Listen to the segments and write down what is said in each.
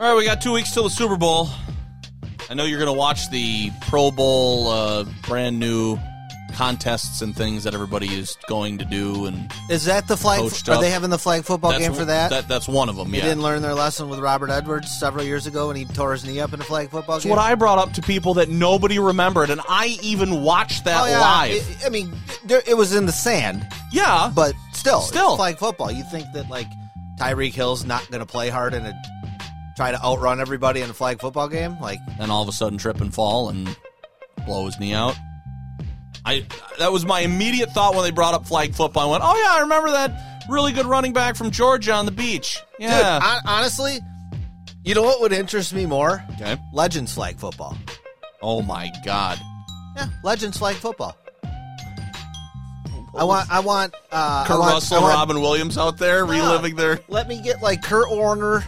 All right, we got two weeks till the Super Bowl. I know you're going to watch the Pro Bowl uh, brand new contests and things that everybody is going to do, and Is that the flag? Coached Are they having the flag football that's game for that? That's one of them. They Yeah, didn't learn their lesson with Robert Edwards several years ago when he tore his knee up in a flag football it's game. what I brought up to people that nobody remembered, and I even watched that Oh, yeah. live. It- I mean, there, it was in the sand, yeah, but still, Still. it's flag football. You think that like Tyreek Hill's not going to play hard and try to outrun everybody in a flag football game? Like, then all of a sudden trip and fall and blow his knee out. I that was my immediate thought when they brought up flag football. I went, "Oh yeah, I remember that really good running back from Georgia on the beach." dude, Yeah, honestly, you know what would interest me more? okay. Legends flag football. Oh my god. Yeah, Legends flag football. I want, I want, uh, Kurt I want, Russell I want- Robin Williams out there reliving their Let me get like Kurt Warner,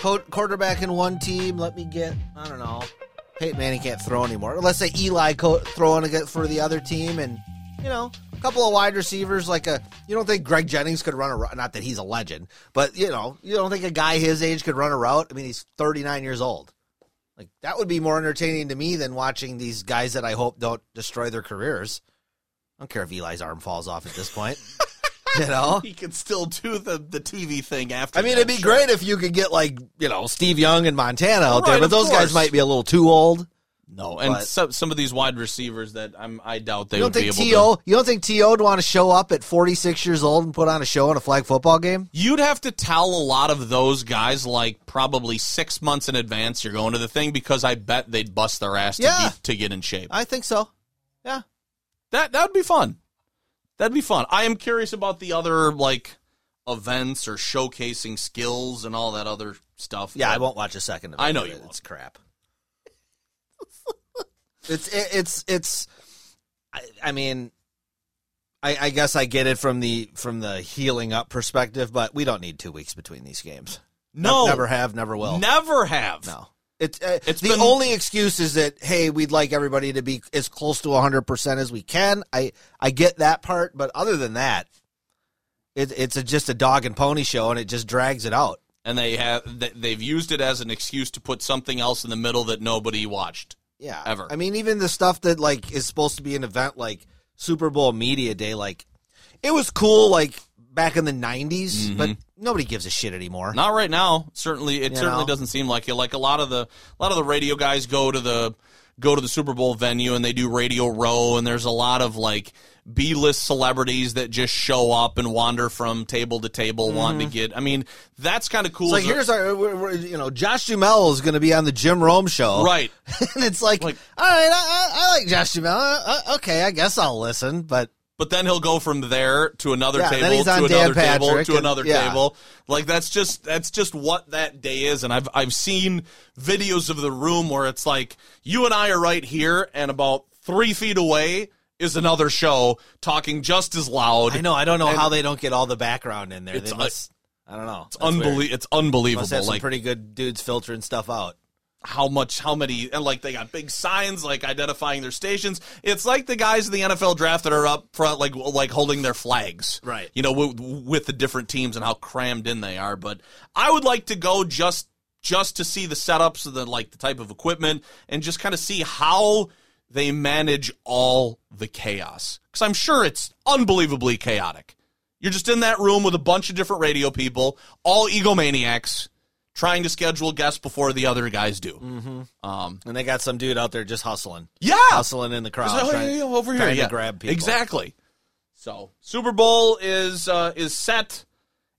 quarterback in one team. Let me get I don't know. Peyton Manning can't throw anymore. Let's say Eli co- throwing for the other team, and you know, a couple of wide receivers. Like a, you don't think Greg Jennings could run a route? Not that he's a legend, but you know, you don't think a guy his age could run a route? I mean, he's 39 years old. Like that would be more entertaining to me than watching these guys that I hope don't destroy their careers. I don't care if Eli's arm falls off at this point. you know, he could still do the, the TV thing after. I mean, that, it'd be sure. great if you could get like you know Steve Young and Montana out there, but those guys might be a little too old. No, and But- some some of these wide receivers that I'm I doubt they you don't be think able To you don't think To would want to show up at 46 years old and put on a show in a flag football game? You'd have to tell a lot of those guys like probably six months in advance you're going to the thing because I bet they'd bust their ass to, Yeah. get, to get in shape. I think so. Yeah, That that would be fun. That'd be fun. I am curious about the other like events or showcasing skills and all that other stuff. yeah. I won't watch a second of it. I know you It's crap. it's it, it's it's. I, I mean, I, I guess I get it from the from the healing up perspective, but we don't need two weeks between these games. No, never have, never will. never have. No. It's, uh, It's the been- only excuse is that hey, we'd like everybody to be as close to 100% as we can. I I get that part, but other than that, it, it's a, just a dog and pony show and it just drags it out. and they have they- they've used it as an excuse to put something else in the middle that nobody watched. Yeah. Ever. I mean, even the stuff that like is supposed to be an event like Super Bowl Media Day, like it was cool like back in the 90s, but nobody gives a shit anymore. Not right now. Certainly, it You certainly know? doesn't seem like it. Like a lot of the a lot of the radio guys go to the go to the Super Bowl venue and they do Radio Row, and there's a lot of like B list celebrities that just show up and wander from table to table, wanting to get. I mean, that's kind of cool. It's like here's our, we're, we're- you know, Josh Duhamel is going to be on the Jim Rome show, right. and it's like, Like- all right, I, I, I like Josh Duhamel. Uh, uh, okay, I guess I'll listen, but But then he'll go from there to another Yeah, then table he's to another Dan table Patrick to and- another yeah. table. Like that's just that's just what that day is. And I've I've seen videos of the room where it's like you and I are right here, and about three feet away is another show talking just as loud. I know I don't know And how they don't get all the background in there. It's They must, I don't know. It's unbelie- It's unbelievable. Must have some like pretty good dudes filtering stuff out. How much, how many, and like they got big signs like identifying their stations. It's like the guys in the NFL draft that are up front, like like holding their flags, Right. You know, with, with the different teams and how crammed in they are. But I would like to go just just to see the setups of the like the type of equipment and just kind of see how they manage all the chaos because I'm sure it's unbelievably chaotic. You're just in that room with a bunch of different radio people, all egomaniacs, trying to schedule guests before the other guys do. Mm-hmm. Um, And they got some dude out there just hustling, yeah, hustling in the crowd, like, trying, oh, yeah, yeah, over here, trying yeah. to grab people. Exactly. So Super Bowl is uh, is set,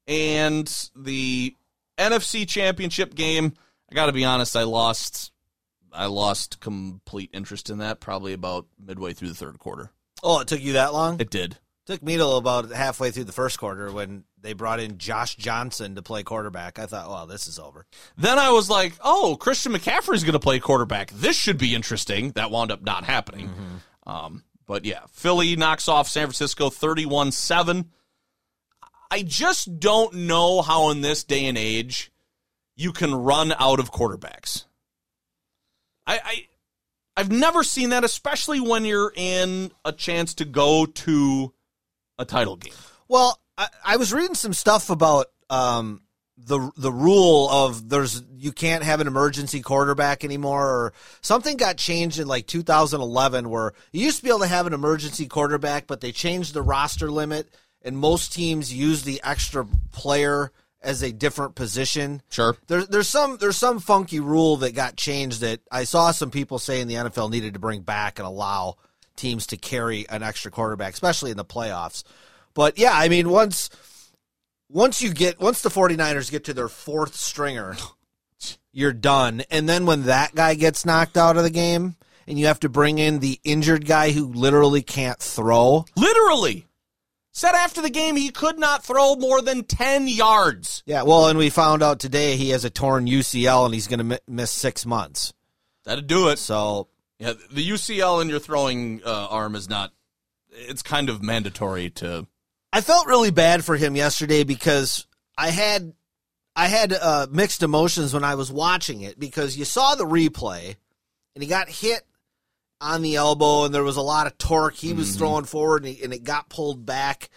and the NFC Championship game. I got to be honest, I lost. I lost complete interest in that probably about midway through the third quarter. Oh, it took you that long? It did. Took me till about halfway through the first quarter when they brought in Josh Johnson to play quarterback. I thought, well, this is over. Then I was like, oh, Christian McCaffrey's going to play quarterback. This should be interesting. That wound up not happening. Um, but yeah, Philly knocks off San Francisco 31 7. I just don't know how in this day and age you can run out of quarterbacks. I, I I've never seen that, especially when you're in a chance to go to a title game. Well, I, I was reading some stuff about um, the the rule of there's you can't have an emergency quarterback anymore, or something got changed in like 2011 where you used to be able to have an emergency quarterback, but they changed the roster limit, and most teams use the extra player as a different position. Sure. There's there's some there's some funky rule that got changed that I saw some people saying the NFL needed to bring back and allow teams to carry an extra quarterback, especially in the playoffs. But yeah, I mean once once you get once the 49ers get to their fourth stringer, you're done. And then when that guy gets knocked out of the game and you have to bring in the injured guy who literally can't throw. Literally. Said after the game he could not throw more than 10 yards. Yeah, well, and we found out today he has a torn UCL and he's going to miss 6 months. That'd do it. So, Yeah, the UCL in your throwing uh, arm is not. It's kind of mandatory to. I felt really bad for him yesterday because I had I had uh, mixed emotions when I was watching it because you saw the replay and he got hit on the elbow and there was a lot of torque. He was throwing forward and, he, and it got pulled back,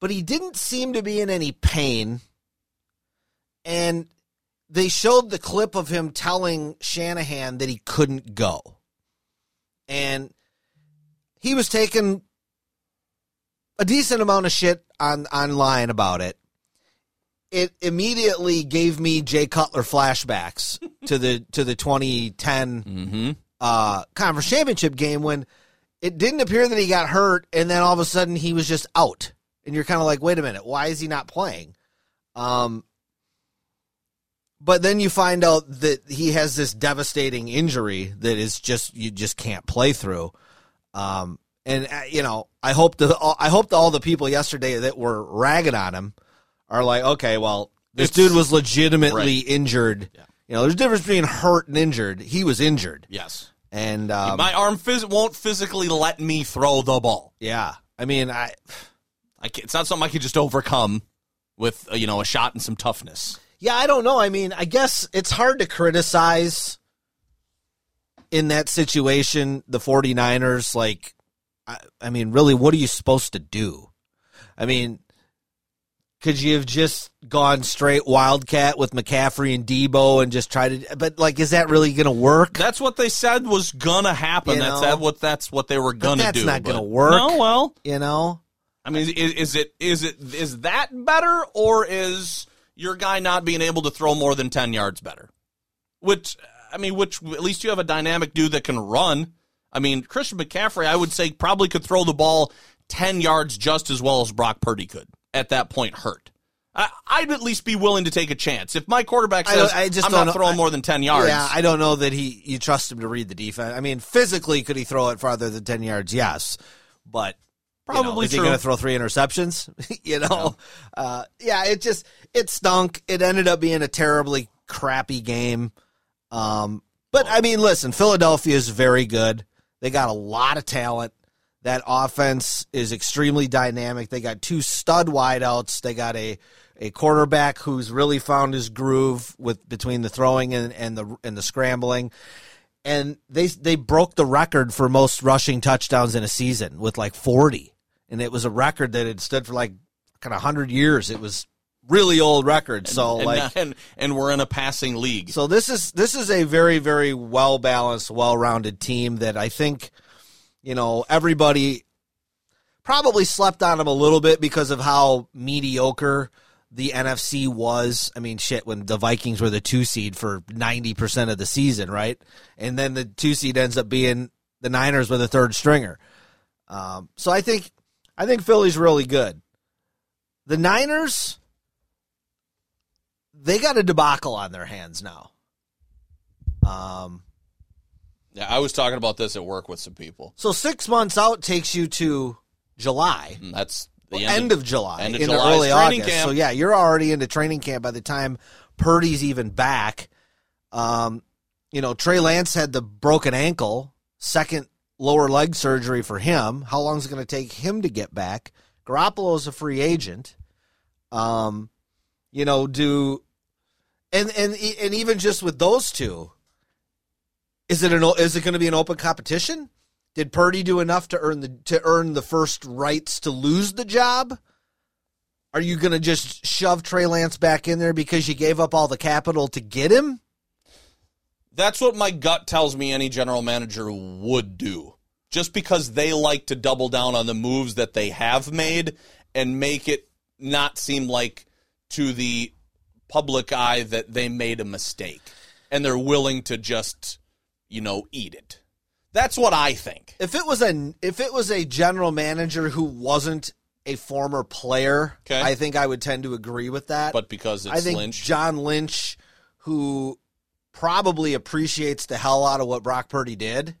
but he didn't seem to be in any pain. And they showed the clip of him telling Shanahan that he couldn't go, and he was taking a decent amount of shit on online about it. It immediately gave me Jay Cutler flashbacks to the to the 2010 Mm-hmm. uh, conference championship game when it didn't appear that he got hurt, and then all of a sudden he was just out, and you're kind of like, wait a minute, why is he not playing? Um, but then you find out that he has this devastating injury that is just you just can't play through. Um, and uh, you know, I hope the I hope that all the people yesterday that were ragging on him are like, okay, well, this It's- dude was legitimately Right. injured. Yeah. You know, there's a difference between hurt and injured. He was injured, Yes. and um, My arm phys- won't physically let me throw the ball. yeah, I mean, I I it's not something I could just overcome with uh, you know a shot and some toughness. Yeah, I don't know. I mean, I guess it's hard to criticize in that situation the 49ers. Like, I, I mean, really, what are you supposed to do? I mean, could you have just gone straight Wildcat with McCaffrey and Deebo and just tried to? But, like, is that really going to work? That's what they said was gonna happen. You that's know? that what that's what they were gonna do. that's not gonna work. No, well, You know? I mean, is, is it is it is that better or is your guy not being able to throw more than ten yards better? Which I mean, which at least you have a dynamic dude that can run. I mean, Christian McCaffrey, I would say probably could throw the ball ten yards just as well as Brock Purdy could at that point. Hurt. I, I'd at least be willing to take a chance if my quarterback I says don't- I just I'm not know- throwing more than ten yards. Yeah, I don't know that he you trust him to read the defense. I mean, physically, could he throw it farther than ten yards? Yes, but you know, Probably is he true. going to throw three interceptions? you know, uh, yeah. It just it stunk. It ended up being a terribly crappy game. Um, but I mean, listen, Philadelphia is very good. They got a lot of talent. That offense is extremely dynamic. They got two stud wideouts. They got a a quarterback who's really found his groove with between the throwing and, and the and the scrambling. And they they broke the record for most rushing touchdowns in a season with like 40. And it was a record that had stood for like kind of 100 years. It was really old record. So and, like and and we're in a passing league. so this is this is a very very well balanced, well rounded team that I think you know everybody probably slept on them a little bit because of how mediocre the NFC was. I mean, shit, when the Vikings were the two seed for ninety percent of the season, right? And then the two seed ends up being the Niners with a third stringer. Um, so I think I think Philly's really good. The Niners, they got a debacle on their hands now. Um, Yeah, I was talking about this at work with some people. so six months out takes you to July, And that's the end, end, of, July, end of into July early August. camp. So yeah, you're already into training camp by the time Purdy's even back. Um, you know, Trey Lance had the broken ankle, second lower leg surgery for him. How long is it going to take him to get back? Garoppolo's a free agent. Um, you know, do and and and even just with those two, is it an is it going to be an open competition? Did Purdy do enough to earn the to earn the first rights to lose the job? Are you going to just shove Trey Lance back in there because you gave up all the capital to get him? That's what my gut tells me any general manager would do. Just because they like to double down on the moves that they have made and make it not seem like to the public eye that they made a mistake and they're willing to just, you know, eat it. That's what I think. If it was a if it was a general manager who wasn't a former player, Okay. I think I would tend to agree with that. But because it's I think Lynch, John Lynch, who probably appreciates the hell out of what Brock Purdy did,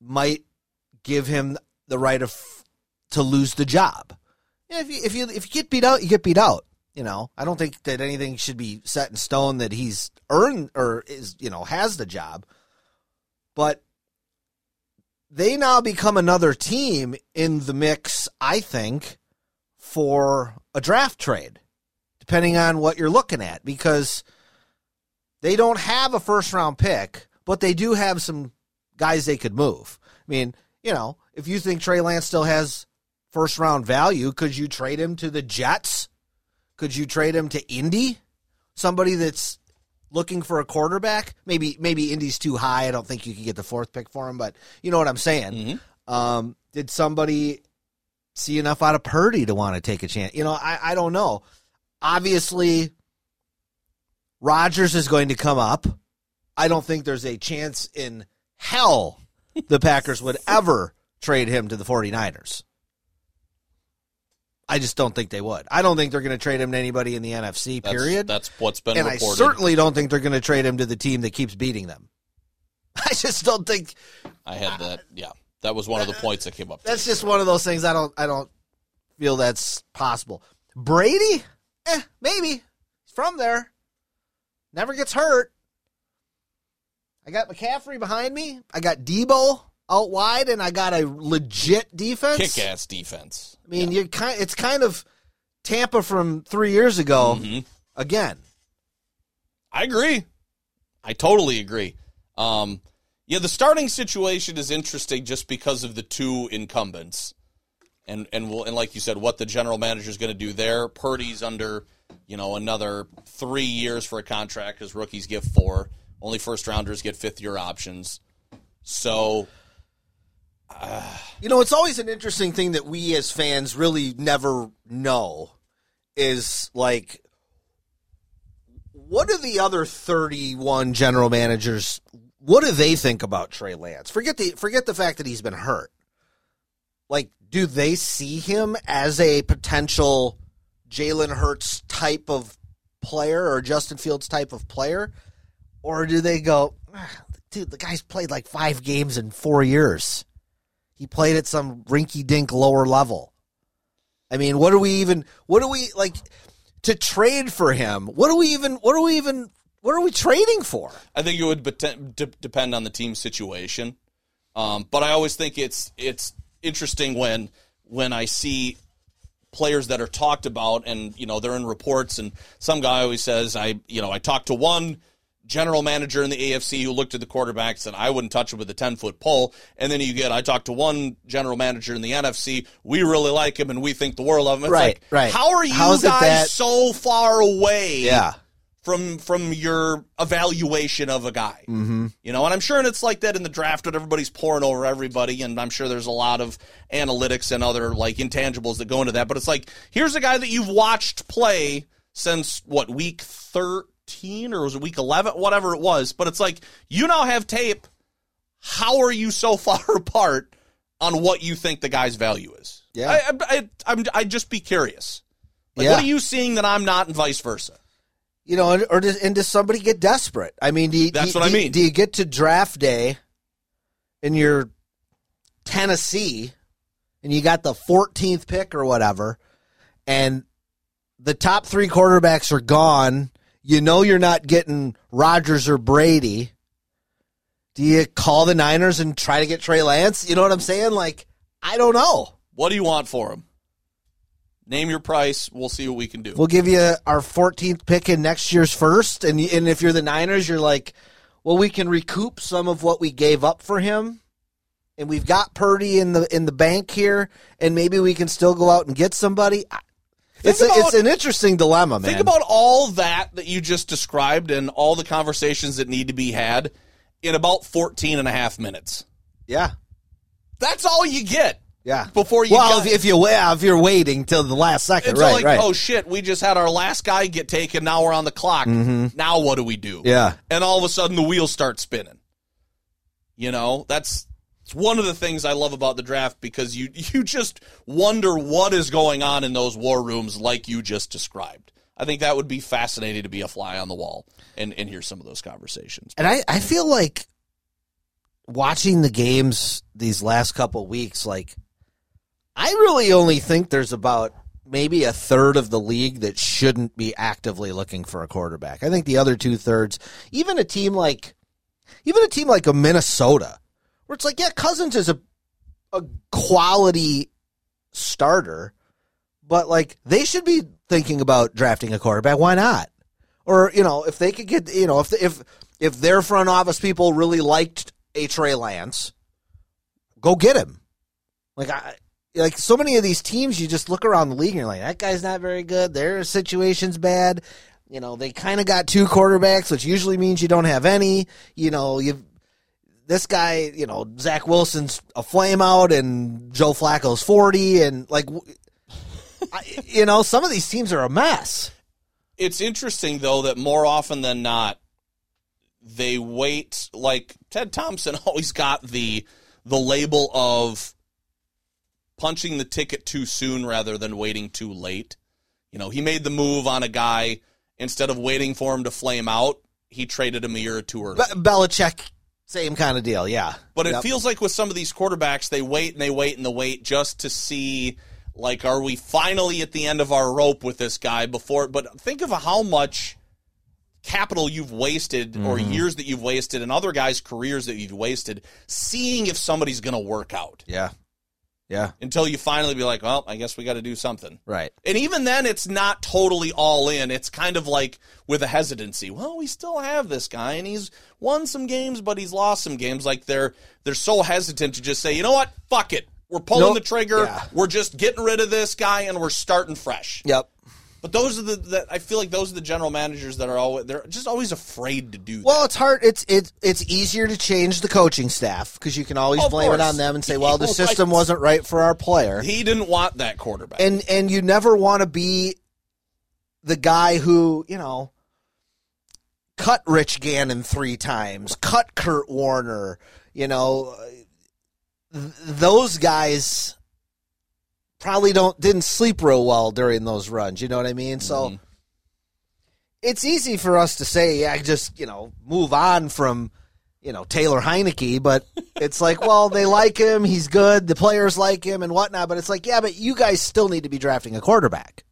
might give him the right of to lose the job. If you if you if you get beat out, you get beat out. You know, I don't think that anything should be set in stone that he's earned or is you know has the job. But they now become another team in the mix. I think for a draft trade depending on what you're looking at, because they don't have a first round pick, but they do have some guys they could move. I mean, you know, if you think Trey Lance still has first round value, could you trade him to the Jets? Could you trade him to Indy? Somebody that's looking for a quarterback? Maybe maybe Indy's too high. I don't think you could get the fourth pick for him, but you know what I'm saying. Um, did somebody see enough out of Purdy to want to take a chance? You know, I, I don't know. Obviously, Rodgers is going to come up. I don't think there's a chance in hell the Packers would ever trade him to the 49ers. I just don't think they would. I don't think they're going to trade him to anybody in the NFC, period. that's what's been and I certainly don't think they're going to trade him to the team that keeps beating them. I just don't think I had that. Yeah, that was one of the points that came up. that's just one of those things I don't I don't feel that's possible. Brady? Eh, maybe. He's from there. Never gets hurt. I got McCaffrey behind me. I got Deebo out wide, and I got a legit defense. Kick ass defense. I mean, you kind it's kind of Tampa from three years ago Mhm. again. I agree. I totally agree. Um, yeah, the starting situation is interesting just because of the two incumbents, and and we'll, and like you said, what the general manager is going to do there. Purdy's under, you know, another three years for a contract because rookies get four. Only first rounders get fifth year options. So uh, You know, it's always an interesting thing that we as fans really never know is like what do the other 31 general managers what do they think about Trey Lance? Forget the forget the fact that he's been hurt. Like do they see him as a potential Jalen Hurts type of player or Justin Fields type of player? Or do they go, "Ah, dude, the guy's played like 5 games in 4 years. He played at some rinky dink lower level. I mean, what do we even? What do we like to trade for him? What do we even? What do we even? What are we trading for? I think it would depend on the team situation. Um, but I always think it's it's interesting when when I see players that are talked about and you know they're in reports. And some guy always says I you know I talked to one general manager in the AFC who looked at the quarterbacks and I wouldn't touch him with a 10 foot pole. And then you get I talked to one general manager in the NFC we really like him and we think the world of him. It's Right, like, right. how are you How is guys that- so far away Yeah, from from your evaluation of a guy. Mm-hmm. You know, and I'm sure it's like that in the draft when everybody's pouring over everybody, and I'm sure there's a lot of analytics and other like intangibles that go into that. But it's like here's a guy that you've watched play since what week 13 or was it week 11, whatever it was. But it's like you now have tape. How are you so far apart on what you think the guy's value is? Yeah. I, I, I, I'm, I'd just be curious. Like, Yeah. what are you seeing that I'm not, and vice versa? You know, or does, and does somebody get desperate? I mean, do you, That's do, what I do you- mean. Do you get to draft day, and you're Tennessee, and you got the 14th pick or whatever, and the top three quarterbacks are gone, you know you're not getting Rodgers or Brady. Do you call the Niners and try to get Trey Lance? You know what I'm saying? Like, I don't know. What do you want for him? Name your price. We'll see what we can do. We'll give you our 14th pick in next year's first, and and if you're the Niners, you're like, well, we can recoup some of what we gave up for him, and we've got Purdy in the in the bank here, and maybe we can still go out and get somebody. It's a, it's an interesting dilemma, man. Think about all that that you just described and all the conversations that need to be had in about 14 and a half minutes. yeah, That's all you get. Yeah. Before you well, got- if, you if you're waiting till the last second, right, like, right. oh shit, we just had our last guy get taken. Now we're on the clock. Now what do we do? Mm-hmm. Yeah. And all of a sudden the wheels start spinning. You know, that's it's one of the things I love about the draft because you you just wonder what is going on in those war rooms like you just described. I think that would be fascinating to be a fly on the wall and, and hear some of those conversations. And I, I feel like watching the games these last couple weeks, like I really only think there's about maybe a third of the league that shouldn't be actively looking for a quarterback. I think the other two thirds, even a team like even a team like a Minnesota, where it's like, yeah, Cousins is a a quality starter, but like they should be thinking about drafting a quarterback. Why not? Or you know, if they could get you know if if if their front office people really liked a Trey Lance, go get him. Like I like so many of these teams, you just look around the league and you're like, that guy's not very good. Their situation's bad. You know, they kind of got two quarterbacks, which usually means you don't have any. You know, you this guy, you know, Zach Wilson's a flame out and Joe Flacco's 40 and like I, you know, some of these teams are a mess. It's interesting though that more often than not, they wait. Like Ted Thompson always got the the label of punching the ticket too soon rather than waiting too late. You know, he made the move on a guy instead of waiting for him to flame out. He traded him a year or two early. Be- Belichick, same kind of deal, yeah. But it Yep. feels like with some of these quarterbacks, they wait and they wait and they wait just to see, like, are we finally at the end of our rope with this guy before? But think of how much capital you've wasted or Mm-hmm. years that you've wasted and other guys' careers that you've wasted seeing if somebody's going to work out Yeah. Yeah. until you finally be like, well, I guess we got to do something. Right. And even then, it's not totally all in. It's kind of like with a hesitancy. Well, we still have this guy, and he's won some games, but he's lost some games. Like they're they're so hesitant to just say, you know what, fuck it, we're pulling Nope. the trigger. Yeah. We're just getting rid of this guy, and we're starting fresh. Yep. But those are the that I feel like those are the general managers that are always they're just always afraid to do. Well, it's hard. It's it's it's easier to change the coaching staff because you can always oh, Of blame it on them and say, "Well, the system wasn't right for our player." he didn't want that quarterback. and and you never want to be the guy who you know cut Rich Gannon three times, cut Kurt Warner. You know, th- those guys probably don't didn't sleep real well during those runs. You know what I mean? So mm-hmm. it's easy for us to say, yeah, just you know, move on from. You know Taylor Heinicke, but it's like, well, they like him. He's good. The players like him and whatnot. But it's like, yeah, but you guys still need to be drafting a quarterback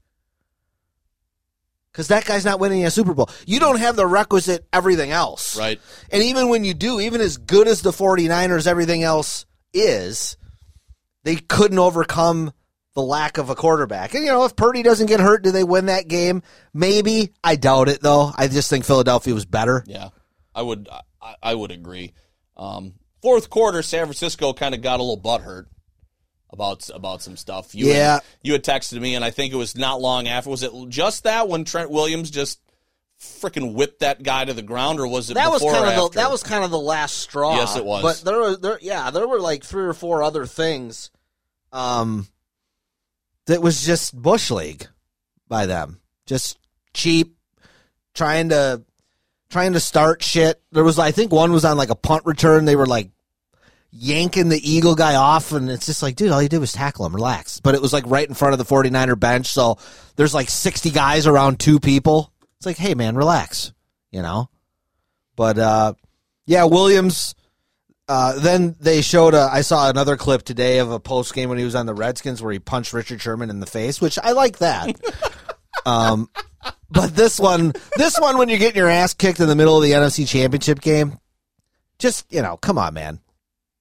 because that guy's not winning a Super Bowl. You don't have the requisite everything else, right. And even when you do, even as good as the 49ers, everything else is, they couldn't overcome the lack of a quarterback. And, you know, if Purdy doesn't get hurt, do they win that game? Maybe. I doubt it, though. I just think Philadelphia was better. Yeah, I would. I, I would agree. Um, fourth quarter, San Francisco kind of got a little butthurt about about some stuff. You Yeah. had, you had texted me, and I think it was not long after. Was it just that when Trent Williams just freaking whipped that guy to the ground, or was it That was kind or of the, that was kind of the last straw. Yes, it was. But there were there yeah, there were like three or four other things um that was just bush league by them. Just cheap trying to trying to start shit. There was I think one was on like a punt return. They were like yanking the Eagle guy off and it's just like, dude, all you did was tackle him, relax. But it was like right in front of the 49er bench, so there's like 60 guys around two people. It's like, "Hey man, relax." You know? But uh, yeah, Williams. Uh, then they showed a. I saw another clip today of a post game when he was on the Redskins where he punched Richard Sherman in the face, which I like that. um, but this one, this one, when you're getting your ass kicked in the middle of the NFC Championship game, just you know, come on, man,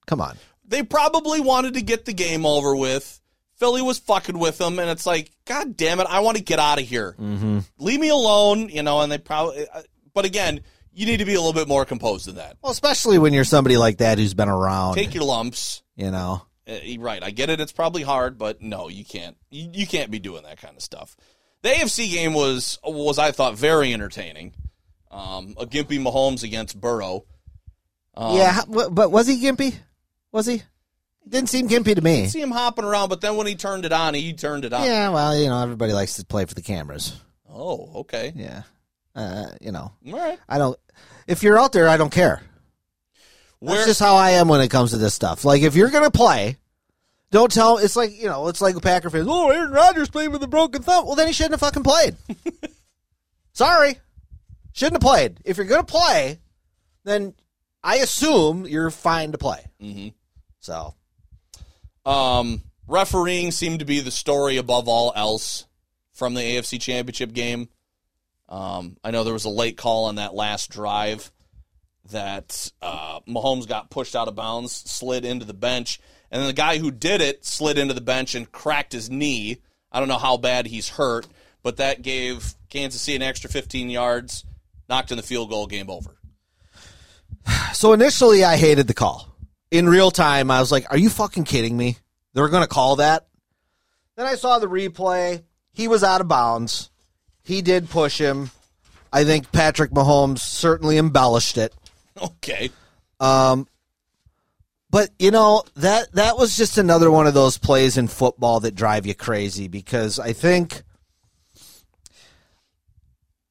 come on. They probably wanted to get the game over with. Philly was fucking with them, and it's like, God damn it, I want to get out of here. Mm-hmm. Leave me alone, you know. And they probably, uh, but again, you need to be a little bit more composed than that. Well, especially when you're somebody like that who's been around. Take your lumps. you know. Uh, right, I get it. It's probably hard, but no, you can't. You, you can't be doing that kind of stuff. The AFC game was was I thought very entertaining. Um, a gimpy Mahomes against Burrow. Um, yeah, but was he gimpy? Was he? Didn't seem gimpy to me. see him hopping around, but then when he turned it on, he turned it on. Yeah, well, you know, everybody likes to play for the cameras. Oh, okay. Yeah, uh, you know, All right. I don't. If you're out there, I don't care. Where That's just how I am when it comes to this stuff. Like, if you're gonna play, don't tell. It's like you know, it's like a Packer fans. Oh, Aaron Rodgers played with a broken thumb. Well, then he shouldn't have fucking played. Sorry, shouldn't have played. If you're gonna play, then I assume you're fine to play. hmm So Um, refereeing seemed to be the story above all else from the AFC Championship game. Um, I know there was a late call on that last drive that uh, Mahomes got pushed out of bounds, slid into the bench, and then the guy who did it slid into the bench and cracked his knee. I don't know how bad he's hurt, but that gave Kansas City an extra 15 yards, knocked in the field goal, game over. So initially, I hated the call. In real time, I was like, "Are you fucking kidding me? They're going to call that?" Then I saw the replay. He was out of bounds. He did push him. I think Patrick Mahomes certainly embellished it. Okay. Um, but you know that that was just another one of those plays in football that drive you crazy because I think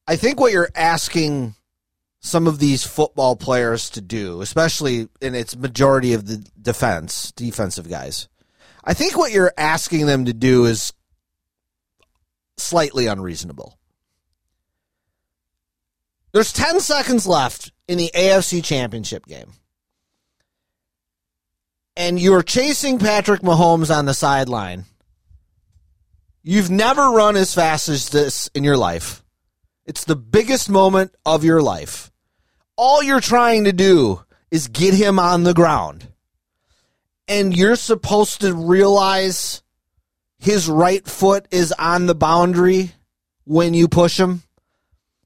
I think what you're asking some of these football players to do, especially in its majority of the defense, defensive guys, I think what you're asking them to do is slightly unreasonable. There's 10 seconds left in the AFC Championship game. And you're chasing Patrick Mahomes on the sideline. You've never run as fast as this in your life. It's the biggest moment of your life. All you're trying to do is get him on the ground. And you're supposed to realize his right foot is on the boundary when you push him.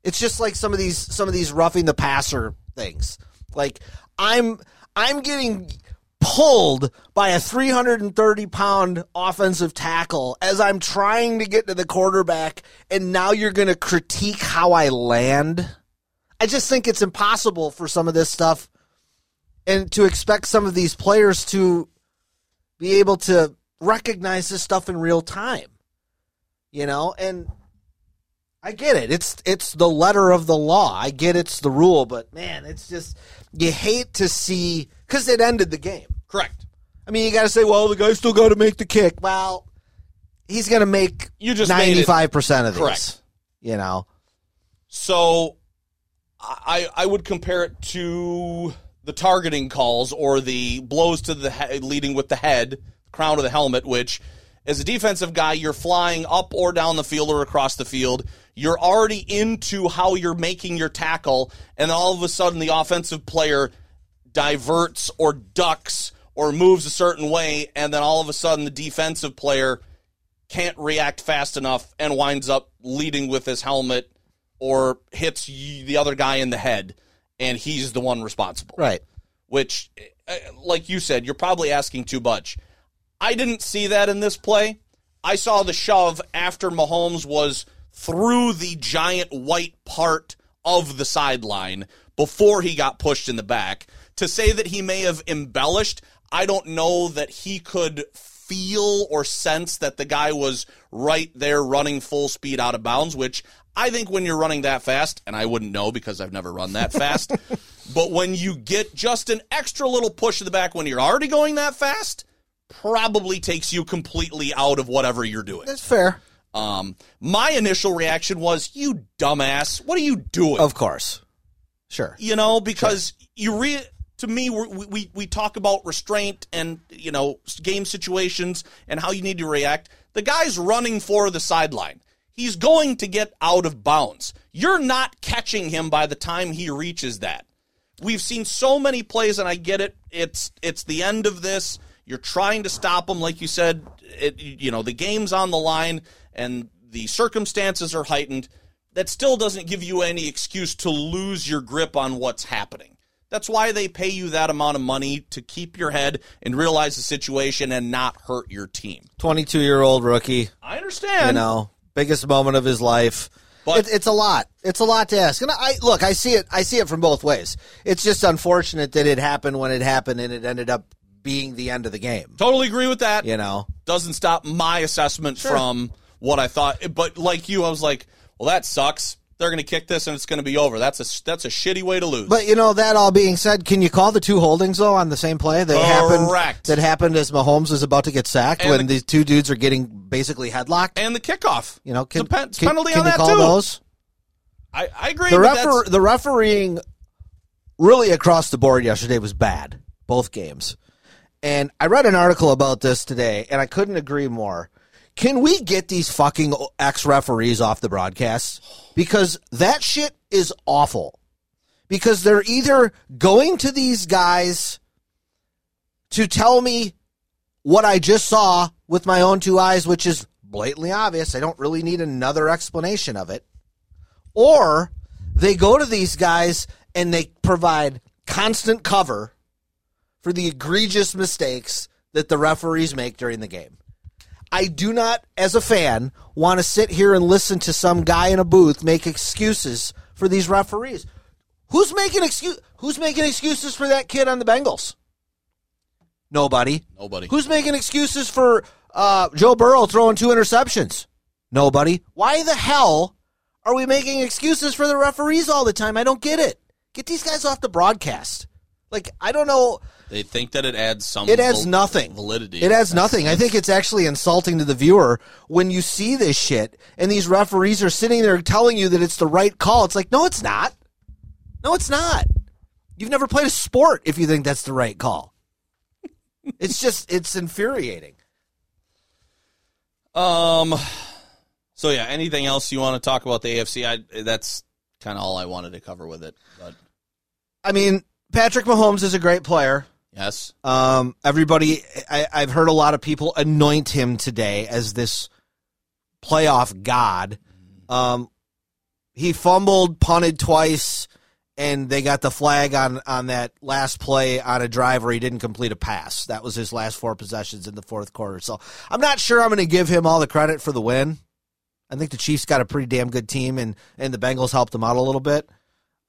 It's just like some of these some of these roughing the passer things. Like I'm I'm getting pulled by a 330 pound offensive tackle as I'm trying to get to the quarterback, and now you're going to critique how I land. I just think it's impossible for some of this stuff and to expect some of these players to be able to recognize this stuff in real time. You know, and I get it. It's it's the letter of the law. I get it's the rule, but man, it's just you hate to see because it ended the game. Correct. I mean, you got to say, well, the guy still got to make the kick. Well, he's going to make You just ninety five percent of these. Correct. You know, So I I would compare it to the targeting calls or the blows to the head, leading with the head, crown of the helmet, which as a defensive guy, you're flying up or down the field or across the field. You're already into how you're making your tackle, and all of a sudden the offensive player diverts or ducks or moves a certain way, and then all of a sudden the defensive player can't react fast enough and winds up leading with his helmet or hits the other guy in the head, and he's the one responsible. right? Which, uh, like you said, you're probably asking too much. I didn't see that in this play. I saw the shove after Mahomes was through the giant white part of the sideline before he got pushed in the back. To say that he may have embellished, I don't know that he could feel or sense that the guy was right there running full speed out of bounds, which I think when you're running that fast, and I wouldn't know because I've never run that fast, but when you get just an extra little push in the back when you're already going that fast, probably takes you completely out of whatever you're doing. That's fair. Um, my initial reaction was, "You dumbass! What are you doing?" Of course, sure. you know, because you re to me we we we talk about restraint and you know game situations and how you need to react. The guy's running for the sideline. He's going to get out of bounds. You're not catching him by the time he reaches that. We've seen so many plays, and I get it. It's it's the end of this. You're trying to stop him, like you said. It, you know the game's on the line, and the circumstances are heightened. That still doesn't give you any excuse to lose your grip on what's happening. That's why they pay you that amount of money to keep your head and realize the situation and not hurt your team. 22 year old rookie, I understand. you know, biggest moment of his life. But- it, it's a lot. It's a lot to ask. And I look, I see it. I see it from both ways. It's just unfortunate that it happened when it happened, and it ended up being the end of the game. Totally agree with that. You know, doesn't stop my assessment from what I thought. But like you, I was like, well, that sucks. They're going to kick this and it's going to be over. That's a that's a shitty way to lose. But you know that all being said, can you call the two holdings though on the same play that happened? That happened as Mahomes is about to get sacked And when the- these two dudes are getting basically headlocked. and the kickoff, You know, can, pen- can, penalty can on you that call too. those? I, I agree. The refer- the refereeing really across the board yesterday was bad, both games. And I read an article about this today, and I couldn't agree more. Can we get these fucking ex referees off the broadcast? Because that shit is awful. Because they're either going to these guys to tell me what I just saw with my own two eyes, which is blatantly obvious. I don't really need another explanation of it or they go to these guys and they provide constant cover for the egregious mistakes that the referees make during the game. I do not, as a fan, want to sit here and listen to some guy in a booth make excuses for these referees. Who's making excuse? Who's making excuses for that kid on the Bengals? Nobody. Nobody. Who's making excuses for uh, Joe Burrow throwing two interceptions? Nobody. Why the hell are we making excuses for the referees all the time? I don't get it. Get these guys off the broadcast. Like I don't know. They think that it adds some. It adds val- nothing. validity. It adds nothing. I think it's actually insulting to the viewer when you see this shit and these referees are sitting there telling you that it's the right call. It's like, no, it's not. No, it's not. You've never played a sport if you think that's the right call. it's just it's infuriating. Um. So yeah, anything else you want to talk about the AFC? I that's kind of all I wanted to cover with it. But I mean, Patrick Mahomes is a great player. Yes, Um, everybody, I, I've heard a lot of people anoint him today as this playoff god. Um, he fumbled, punted twice, and they got the flag on on that last play on a drive where he didn't complete a pass. That was his last four possessions in the fourth quarter. So I'm not sure I'm going to give him all the credit for the win. I think the Chiefs got a pretty damn good team, and and the Bengals helped them out a little bit.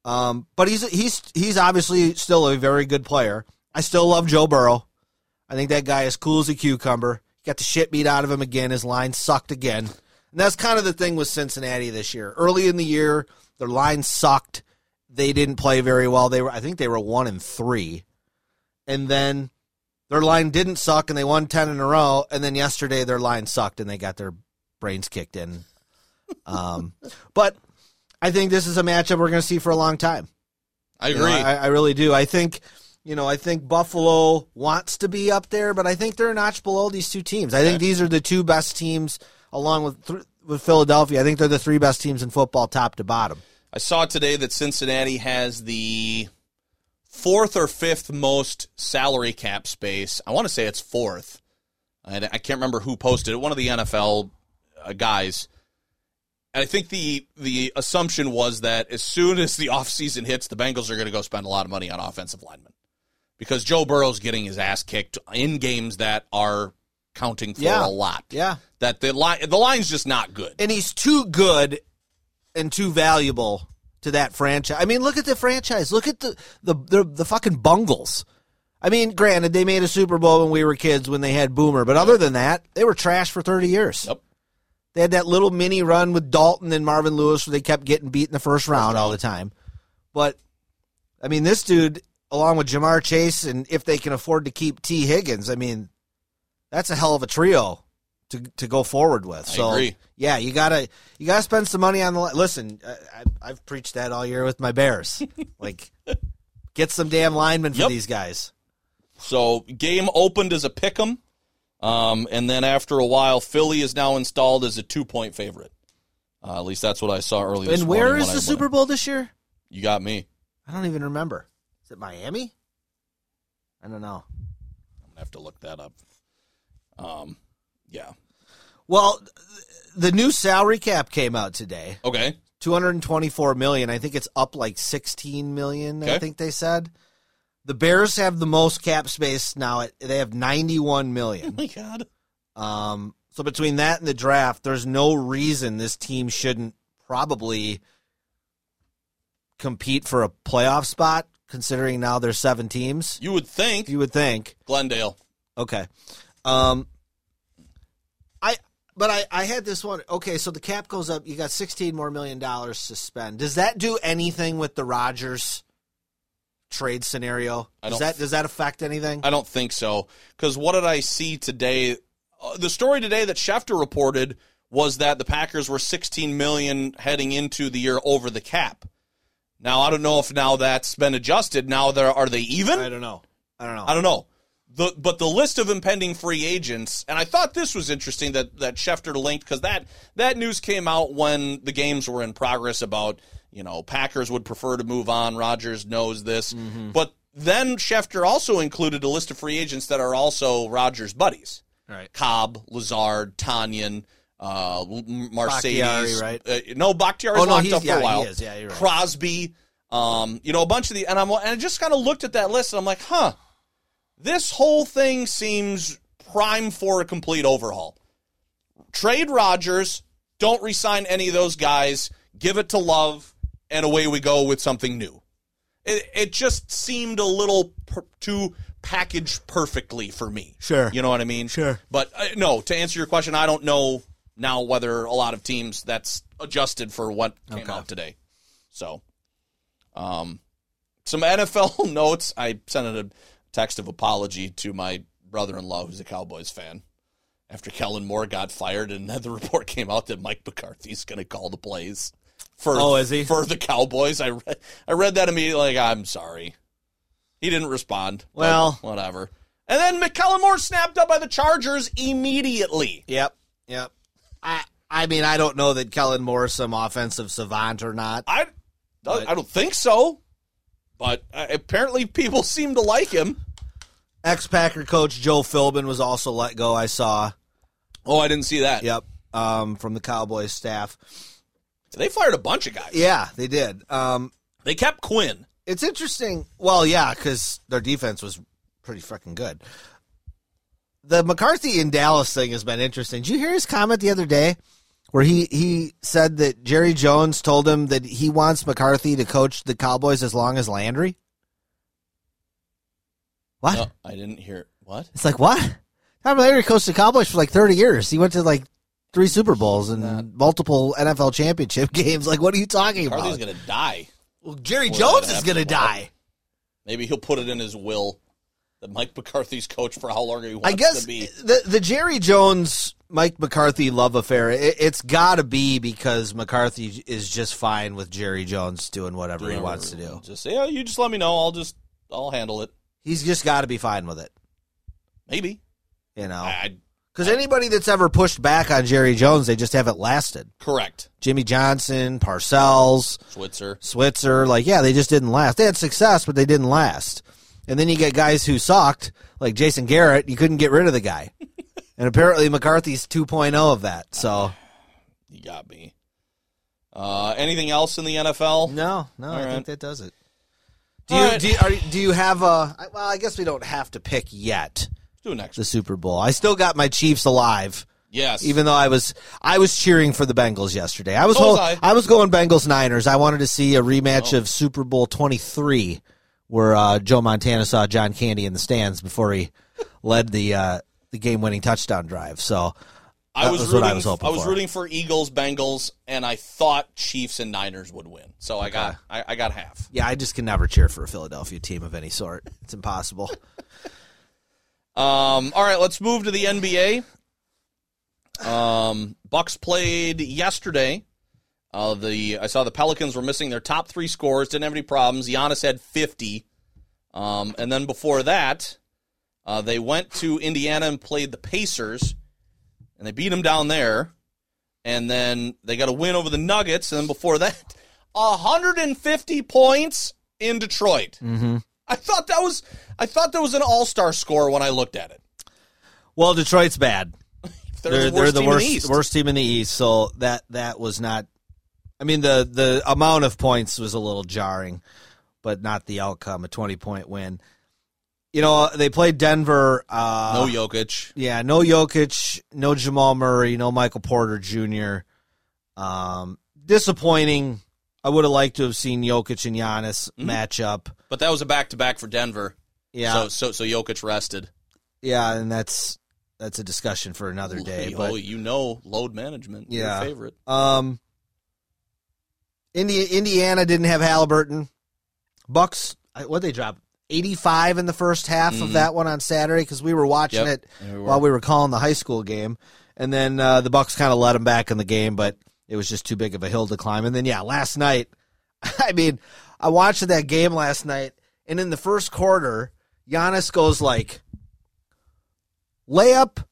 Um, but he's he's he's obviously still a very good player. I still love Joe Burrow. I think that guy is cool as a cucumber. Got the shit beat out of him again. His line sucked again. And that's kind of the thing with Cincinnati this year. Early in the year, their line sucked. They didn't play very well. They were I think they were one and three. And then their line didn't suck and they won ten in a row. And then yesterday their line sucked and they got their brains kicked in. Um, but I think this is a matchup we're going to see for a long time. I You agree. know, I, I really do. I think, you know, I think Buffalo wants to be up there, but I think they're a notch below these two teams. I think these are the two best teams, along with th- with Philadelphia. I think they're the three best teams in football, top to bottom. I saw today that Cincinnati has the fourth or fifth most salary cap space. I want to say it's fourth. I, I can't remember who posted it. One of the NFL uh, guys. And I think the the assumption was that as soon as the offseason hits, the Bengals are going to go spend a lot of money on offensive linemen because Joe Burrow's getting his ass kicked in games that are counting for Yeah. a lot. Yeah, That the line the line's just not good. and he's too good and too valuable to that franchise. I mean, look at the franchise. Look at the the the, the fucking Bungles. I mean, granted, they made a Super Bowl when we were kids when they had Boomer, but other than that, they were trash for thirty years. Yep. They had that little mini run with Dalton and Marvin Lewis where they kept getting beat in the first round all the time. But I mean, this dude, along with Ja'Marr Chase, and if they can afford to keep Tee Higgins, I mean, that's a hell of a trio to to go forward with. I so agree. yeah, you gotta you gotta spend some money on the. li- Listen, I, I, I've preached that all year with my Bears. like, Get some damn linemen for Yep. these guys. So game opened as a pick 'em, um, and then after a while, Philly is now installed as a two point favorite. Uh, at least that's what I saw earlier. And where morning the Super. Bowl this year? You got me. I don't even remember. Is it Miami? I don't know. I'm gonna have to look that up. Um, yeah. Well, th- the new salary cap came out today. Okay. 224 million. I think it's up like 16 million, I think they said. The Bears have the most cap space now. At, they have 91 million. Oh my God. Um, so between that and the draft, there's no reason this team shouldn't probably compete for a playoff spot, considering now there's seven teams. You would think You would think. Glendale. Okay. Um, I but I I had this one. Okay, so the cap goes up. You got 16 more million dollars to spend. Does that do anything with the Rodgers trade scenario? Does that does that affect anything? I don't think so. Because what did I see today? Uh, the story today that Schefter reported was that the Packers were 16 million heading into the year over the cap. Now I don't know if now that's been adjusted. Now there are they even? I don't know. I don't know. I don't know. The but the list of impending free agents, and I thought this was interesting that that Schefter linked because that that news came out when the games were in progress about you know Packers would prefer to move on. Rodgers knows this, mm-hmm. but then Schefter also included a list of free agents that are also Rodgers' buddies: Right. Cobb, Lazard, Tonyan. Uh, Marcedes, Bakhtiari, right? Uh, no, Bakhtiari's Oh, no, locked up for yeah, a while. Yeah, right. Crosby, um, you know, a bunch of the, and I'm, and I just kind of looked at that list and I'm like, huh, this whole thing seems prime for a complete overhaul. Trade Rodgers, don't resign any of those guys, give it to Love, and away we go with something new. It, it just seemed a little per, too packaged perfectly for me. Sure. You know what I mean? Sure. But uh, no, to answer your question, I don't know now whether a lot of teams that's adjusted for what came Okay. out today. So, um, some NFL notes. I sent a text of apology to my brother-in-law, who's a Cowboys fan, after Kellen Moore got fired, and then the report came out that Mike McCarthy's going to call the plays for Oh, is he? for the Cowboys. I read, I read that immediately. Like, I'm sorry, he didn't respond. Well- whatever. And then McKellen Moore snapped up by the Chargers immediately. Yep. Yep. I I mean I don't know that Kellen Moore's some offensive savant or not. I, But- I don't think so, but uh, apparently people seem to like him. Ex Packer coach Joe Philbin was also let go. I saw. Oh, I didn't see that. Yep. Um, from the Cowboys staff. They fired a bunch of guys. Yeah, they did. Um, They kept Quinn. it's interesting. Well, yeah, because their defense was pretty freaking good. The McCarthy in Dallas thing has been interesting. Did you hear his comment the other day where he, he said that Jerry Jones told him that he wants McCarthy to coach the Cowboys as long as Landry? What? No, I didn't hear what. It's like, what? Tom Landry coached the Cowboys for like 30 years. He went to like three Super Bowls and multiple NFL championship games. Like, what are you talking about? Harley's gonna die. well, Jerry Jones is going to die. Maybe he'll put it in his will that Mike McCarthy's coach for how long he wants to be. I guess to be. the the Jerry Jones Mike McCarthy love affair. It, it's got to be because McCarthy is just fine with Jerry Jones doing whatever he wants to do. Just say, oh, you just let me know. I'll just I'll handle it. He's just got to be fine with it. Maybe. You know, because anybody that's ever pushed back on Jerry Jones, they just haven't lasted. correct. Jimmy Johnson, Parcells, Switzer. Switzer, like yeah, they just didn't last. They had success, but they didn't last. And then you get guys who sucked, like Jason Garrett. You couldn't get rid of the guy, and apparently McCarthy's 2.0 of that. So You got me. Uh, anything else in the NFL? no, no, I right. think that does it. Do All you, right. do you are, do you have a? Well, I guess we don't have to pick yet Let's do next. the Super Bowl. I still got my Chiefs alive. yes. Even though I was I was cheering for the Bengals yesterday. I was So was hol- I. I was going Bengals Niners. I wanted to see a rematch Oh. of Super Bowl 23 where uh, Joe Montana saw John Candy in the stands before he led the uh, the game-winning touchdown drive. So I was, was rooting, what I was hoping I was for. rooting for Eagles, Bengals, and I thought Chiefs and Niners would win. So I got I, I got half. yeah, I just can never cheer for a Philadelphia team of any sort. It's impossible. Um, all right, let's move to the NBA. Um, Bucks played yesterday. Uh, the I saw the Pelicans were missing their top three scores, Didn't have any problems. Giannis had fifty. Um, and then before that, uh, they went to Indiana and played the Pacers, and they beat them down there. And then they got a win over the Nuggets. And then before that, 150 points in Detroit. Mm-hmm. I thought that was I thought that was an All Star score when I looked at it. Well, Detroit's bad. They're, the worst team worst in the East. worst team in the East. So that that was not. I mean the the amount of points was a little jarring, but not the outcome. A twenty point win. You know they played Denver. Uh, No Jokic. Yeah, no Jokic, no Jamal Murray, no Michael Porter Jr. Um, disappointing. I would have liked to have seen Jokic and Giannis match up. But that was a back to back for Denver. Yeah, So so so Jokic rested. yeah, and that's that's a discussion for another day. oh, But you know load management. Yeah. Your favorite. Um, Indiana didn't have Halliburton. Bucks, what they drop? 85 in the first half of that one on Saturday because we were watching Mm-hmm. Yep. it we were. while we were calling the high school game. And then uh, the Bucks kind of let them back in the game, but it was just too big of a hill to climb. And then, yeah, last night, I mean, I watched that game last night, and in the first quarter, Giannis goes like layup,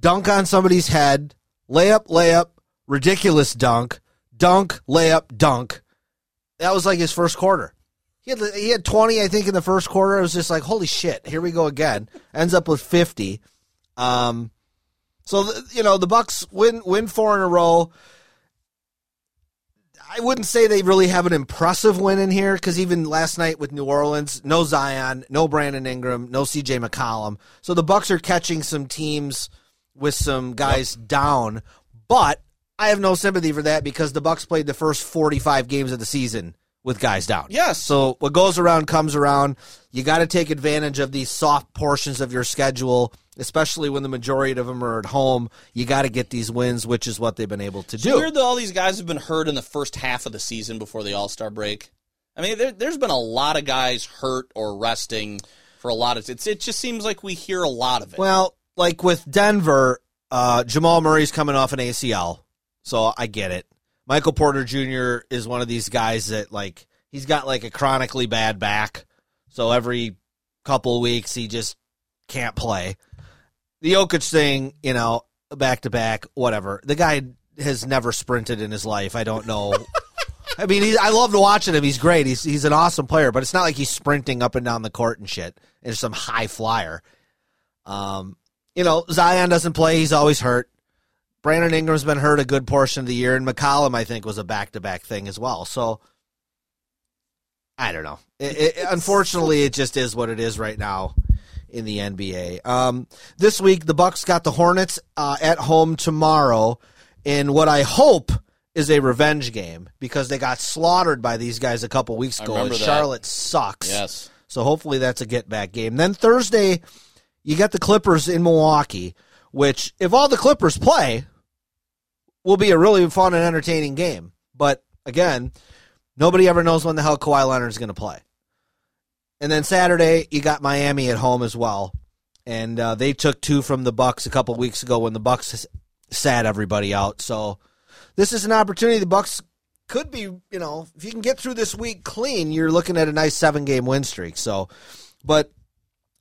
dunk on somebody's head, layup, layup, ridiculous dunk, dunk, layup, dunk. That was like his first quarter. He had he had 20, I think, in the first quarter. It was just like, holy shit, here we go again. Ends up with 50. Um, so the, you know the Bucks win win four in a row. I wouldn't say they really have an impressive win in here because even last night with New Orleans, no Zion, no Brandon Ingram, no CJ McCollum. So the Bucks are catching some teams with some guys down, but I have no sympathy for that because the Bucks played the first 45 games of the season with guys down. Yes. So what goes around comes around. You got to take advantage of these soft portions of your schedule, especially when the majority of them are at home. You got to get these wins, which is what they've been able to do. Weird that all these guys have been hurt in the first half of the season before the All Star break. I mean, there, there's been a lot of guys hurt or resting for a lot of. It's, it just seems like we hear a lot of it. Well, like with Denver, uh, Jamal Murray's coming off an ACL, so I get it. Michael Porter Jr. is one of these guys that like he's got like a chronically bad back, so every couple weeks he just can't play. The Jokic thing, you know, back to back, whatever. The guy has never sprinted in his life. I don't know. I mean, I love watching him. He's great. He's he's an awesome player, but it's not like he's sprinting up and down the court and shit. And some high flyer. Um, you know, Zion doesn't play. He's always hurt. Brandon Ingram's been hurt a good portion of the year, and McCollum, I think, was a back to back thing as well. So, I don't know. It, it, unfortunately, it just is what it is right now in the NBA. Um, this week, the Bucks got the Hornets uh, at home tomorrow in what I hope is a revenge game because they got slaughtered by these guys a couple weeks ago. And. Charlotte sucks. yes. So hopefully that's a get back game. Then Thursday, you got the Clippers in Milwaukee, which if all the Clippers play, will be a really fun and entertaining game. But again, nobody ever knows when the hell Kawhi Leonard is going to play. And then Saturday, you got Miami at home as well, and uh, they took two from the Bucks a couple weeks ago when the Bucks sat everybody out. So this is an opportunity. The Bucks could be, you know, if you can get through this week clean, you're looking at a nice seven game win streak. So, but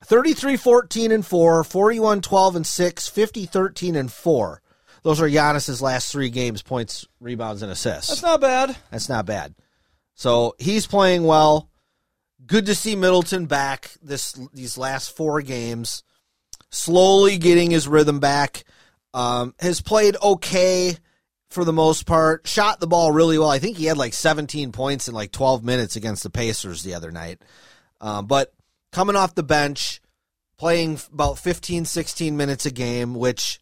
33 14 and 4, 41 12 and 6, 50 13 and 4. Those are Giannis's last three games points, rebounds, and assists. That's not bad. That's not bad. So he's playing well. Good to see Middleton back this these last four games. Slowly getting his rhythm back. Um, has played okay for the most part. Shot the ball really well. I think he had like 17 points in like 12 minutes against the Pacers the other night. Um, but coming off the bench, playing about 15, 16 minutes a game, which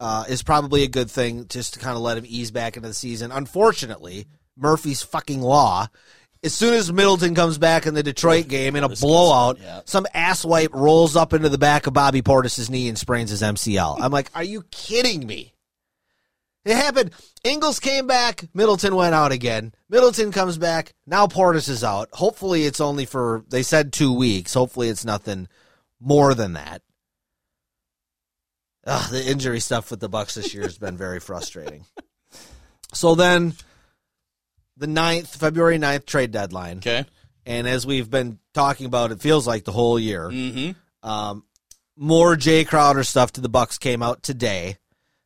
uh, is probably a good thing just to kind of let him ease back into the season. Unfortunately, Murphy's fucking law. As soon as Middleton comes back in the Detroit game in a blowout, yeah. some asswipe rolls up into the back of Bobby Portis's knee and sprains his MCL. I'm like, are you kidding me? It happened. Ingles came back. Middleton went out again. Middleton comes back. Now Portis is out. Hopefully, it's only for, they said two weeks. Hopefully, it's nothing more than that. Ugh, the injury stuff with the Bucks this year has been very frustrating. So then, the 9th, February 9th trade deadline. Okay. And as we've been talking about, it feels like the whole year. Mm-hmm. Um, more Jay Crowder stuff to the Bucks came out today.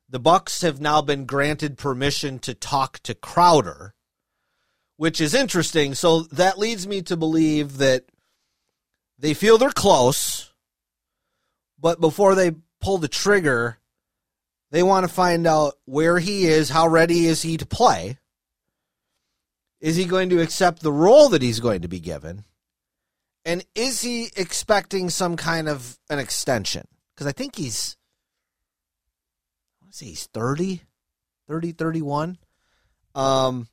The Bucks have now been granted permission to talk to Crowder, which is interesting. So that leads me to believe that they feel they're close, but before they pull the trigger, they want to find out where he is, how ready is he to play? Is he going to accept the role that he's going to be given? And is he expecting some kind of an extension? Because I think he's, I want to say he's 30, 30, 31. Um,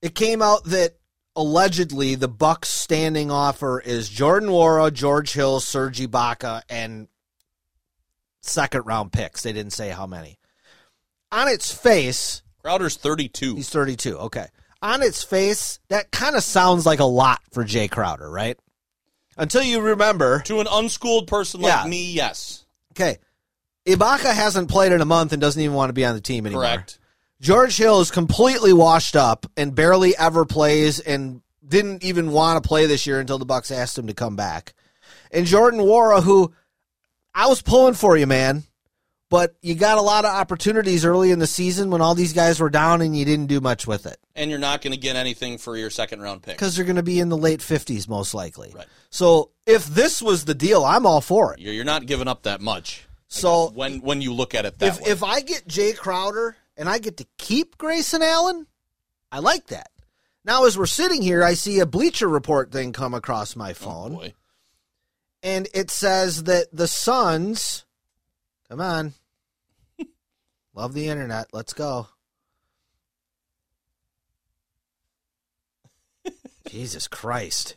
it came out that allegedly the Bucks standing offer is Jordan Nwora, George Hill, Serge Ibaka, and second round picks. They didn't say how many. On its face, Crowder's 32. He's 32. Okay. On its face, that kind of sounds like a lot for Jay Crowder, right? Until you remember. to an unschooled person like Yeah. me, yes. Okay. Ibaka hasn't played in a month and doesn't even want to be on the team anymore. Correct. George Hill is completely washed up and barely ever plays and didn't even want to play this year until the Bucks asked him to come back. And Jordan Nwora, who I was pulling for you, man, but you got a lot of opportunities early in the season when all these guys were down and you didn't do much with it. And you're not going to get anything for your second round pick. because they're going to be in the late 50s most likely. Right. So if this was the deal, I'm all for it. You're, you're not giving up that much. So when when you look at it that if way. if I get Jay Crowder and I get to keep Grayson Allen, I like that. Now as we're sitting here, I see a Bleacher Report thing come across my Oh, phone, boy. And it says that the Suns, come on, love the internet, let's go. Jesus Christ.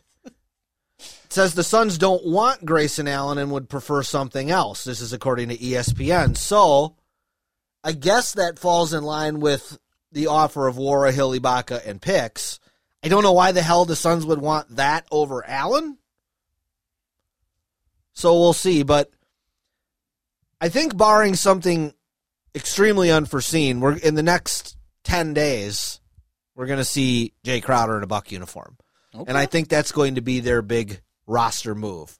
It says the Suns don't want Grayson Allen and would prefer something else. This is according to ESPN. So I guess that falls in line with the offer of Nwora, Hill, Ibaka, and picks. I don't know why the hell the Suns would want that over Allen. So we'll see. But I think barring something extremely unforeseen, we're in the next ten days, we're gonna see Jay Crowder in a buck uniform. And I think that's going to be their big roster move.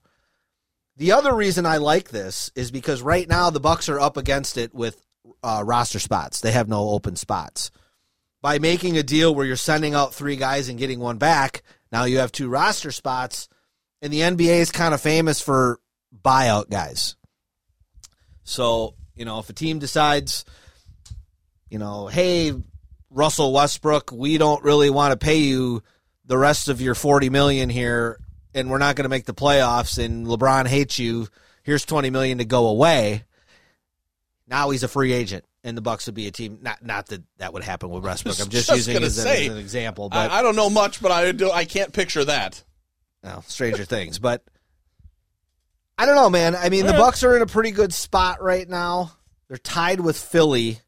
The other reason I like this is because right now the Bucks are up against it with uh, roster spots. They have no open spots. By making a deal where you're sending out three guys and getting one back, now you have two roster spots. And the NBA is kind of famous for buyout guys. So, you know, if a team decides, you know, hey, Russell Westbrook, we don't really want to pay you the rest of your 40 million here and we're not going to make the playoffs and LeBron hates you. Here's 20 million to go away. Now he's a free agent and the Bucks would be a team not not that that would happen with Westbrook. I'm just, Just using as, an- say, as an example, but I, I don't know much, but I do. I can't picture that. no, Stranger Things, but I don't know, man. I mean, the right. Bucks are in a pretty good spot right now. They're tied with Philly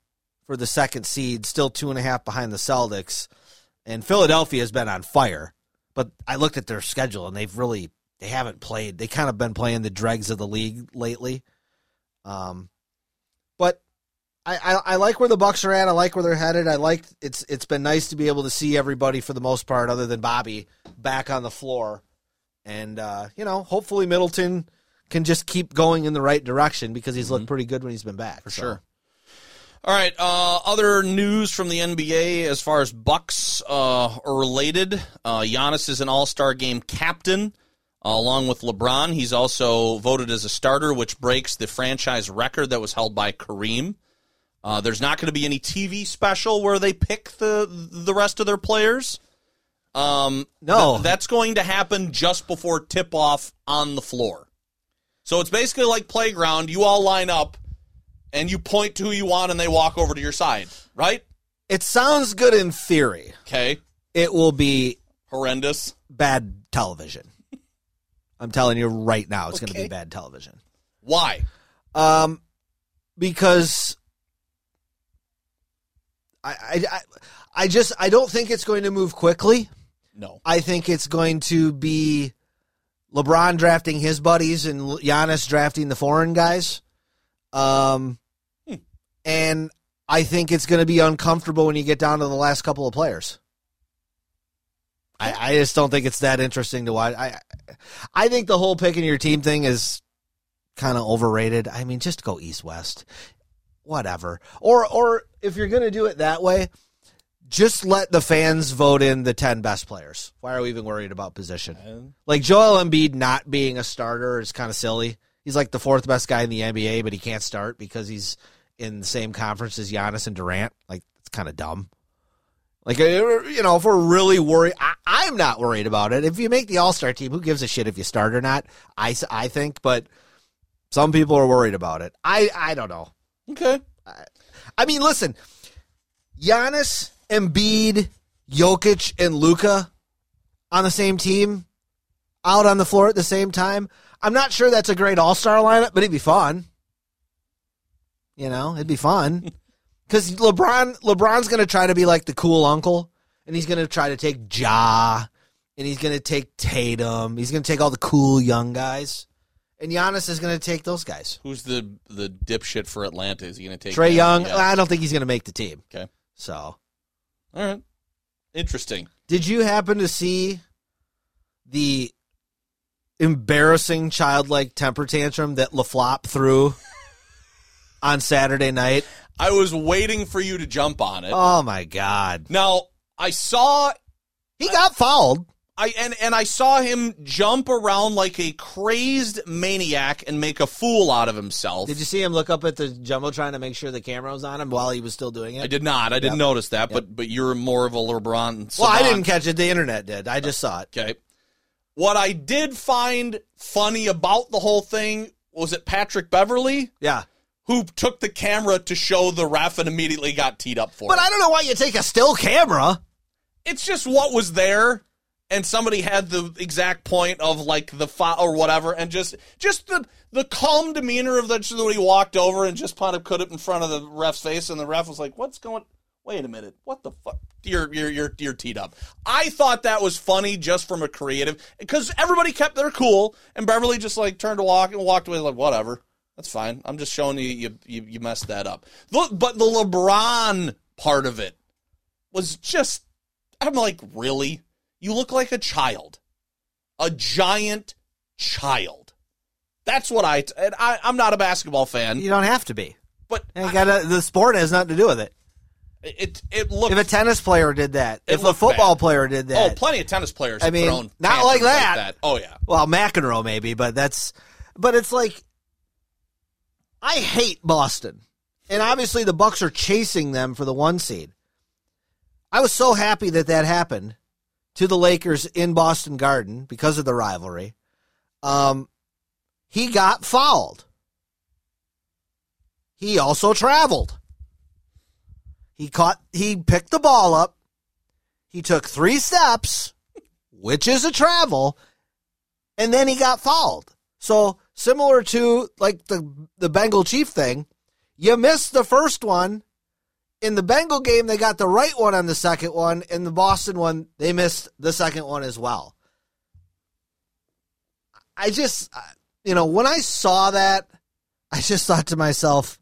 for the second seed, still two and a half behind the Celtics, and Philadelphia has been on fire. But I looked at their schedule, and they've really they haven't played. They kind of been playing the dregs of the league lately. Um, but I, I I like where the Bucks are at. I like where they're headed. I like it's it's been nice to be able to see everybody for the most part, other than Bobby, back on the floor, and uh, you know, hopefully Middleton can just keep going in the right direction because he's looked pretty good when he's been back. For sure. All right. Uh, other news from the NBA as far as Bucks uh, are related. Uh, Giannis is an All Star Game captain, uh, along with LeBron. He's also voted as a starter, which breaks the franchise record that was held by Kareem. Uh, there's not going to be any TV special where they pick the the rest of their players. Um, No. th- that's going to happen just before tip off on the floor. So it's basically like playground. You all line up and you point to who you want and they walk over to your side, right? It sounds good in theory. Okay. It will be Horrendous. bad television. I'm telling you right now, it's going to be bad television. Why? Um, because I, I, I, I just I don't think it's going to move quickly. No. I think it's going to be LeBron drafting his buddies and Giannis drafting the foreign guys. Um, and I think it's going to be uncomfortable when you get down to the last couple of players. I, I just don't think it's that interesting to watch. I I think the whole picking your team thing is kind of overrated. I mean, just go east west, whatever. Or or if you're gonna do it that way, just let the fans vote in the ten best players. Why are we even worried about position? Like Joel Embiid not being a starter is kind of silly. He's like the fourth best guy in the NBA, but he can't start because he's in the same conference as Giannis and Durant. Like it's kind of dumb. Like uh, you know, if we're really worried, I, I'm not worried about it. If you make the All Star team, who gives a shit if you start or not? I, I think, but some people are worried about it. I I don't know. Okay. I mean, listen, Giannis, Embiid, Jokic, and Luka on the same team, out on the floor at the same time. I'm not sure that's a great All Star lineup, but it'd be fun. You know, it'd be fun because LeBron LeBron's going to try to be like the cool uncle, and he's going to try to take Ja, and he's going to take Tatum. He's going to take all the cool young guys, and Giannis is going to take those guys. Who's the the dipshit for Atlanta? Is he going to take Trae? Young, Yeah. I don't think he's going to make the team. Okay. So, All right. Interesting. did you happen to see the embarrassing childlike temper tantrum that LaFlop threw on Saturday night? I was waiting for you to jump on it. Oh my god. now I saw He got fouled. I and and I saw him jump around like a crazed maniac and make a fool out of himself. Did you see him look up at the jumbo trying to make sure the camera was on him while he was still doing it? I did not. I didn't notice that, but but you're more of a LeBron. Well, I didn't catch it. The internet did. I just saw it. Okay. What I did find funny about the whole thing was it Patrick Beverley Yeah. who took the camera to show the ref and immediately got teed up for But it. I don't know why you take a still camera. it's just what was there and somebody had the exact point of like the foul or whatever and just just the the calm demeanor of that when he walked over and just kind of put it in front of the ref's face and the ref was like what's going wait a minute what the fuck? You're you're you're, you're teed up. I thought that was funny just from a creative because everybody kept their cool and beverley just like turned to walk and walked away like whatever that's fine. I'm just showing you you you, you messed that up. But the lebron part of it was just I'm like, really? You look like a child, a giant child. That's what I. And I I'm not a basketball fan, You don't have to be. but you gotta, the sport has nothing to do with it. it it looked. If a tennis player did that, if a football bad. player did oh, that, oh, plenty of tennis players. I have mean, thrown not like tantrums that. Oh yeah. Well, McEnroe maybe, but that's but it's like I hate Boston. And obviously the Bucks are chasing them for the one seed. I was so happy that that happened to the Lakers in Boston Garden because of the rivalry. Um he got fouled. He also traveled. He caught he picked the ball up. He took 3 steps, which is a travel, and then he got fouled. So similar to like the the Bengal Chief thing, you missed the first one. In the Bengal game, they got the right one on the second one. In the Boston one, they missed the second one as well. I just, you know, when I saw that, I just thought to myself,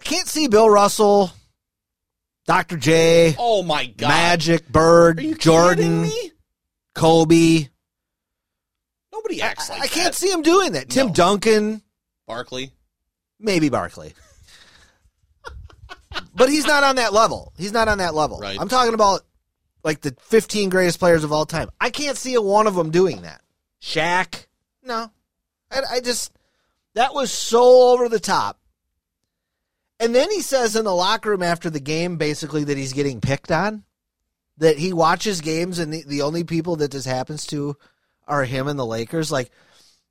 I can't see Bill Russell, Dr. J, Oh my god. Magic, Bird, Jordan? Kobe. Nobody acts like I can't see him doing that. Tim No. Duncan, Barkley. maybe Barkley. But he's not on that level. He's not on that level. Right. I'm talking about like the 15 greatest players of all time. I can't see a one of them doing that. Shaq, no. I, I just that was so over the top. And then he says in the locker room after the game, basically that he's getting picked on. That he watches games and the, the only people that this happens to are him and the Lakers. Like,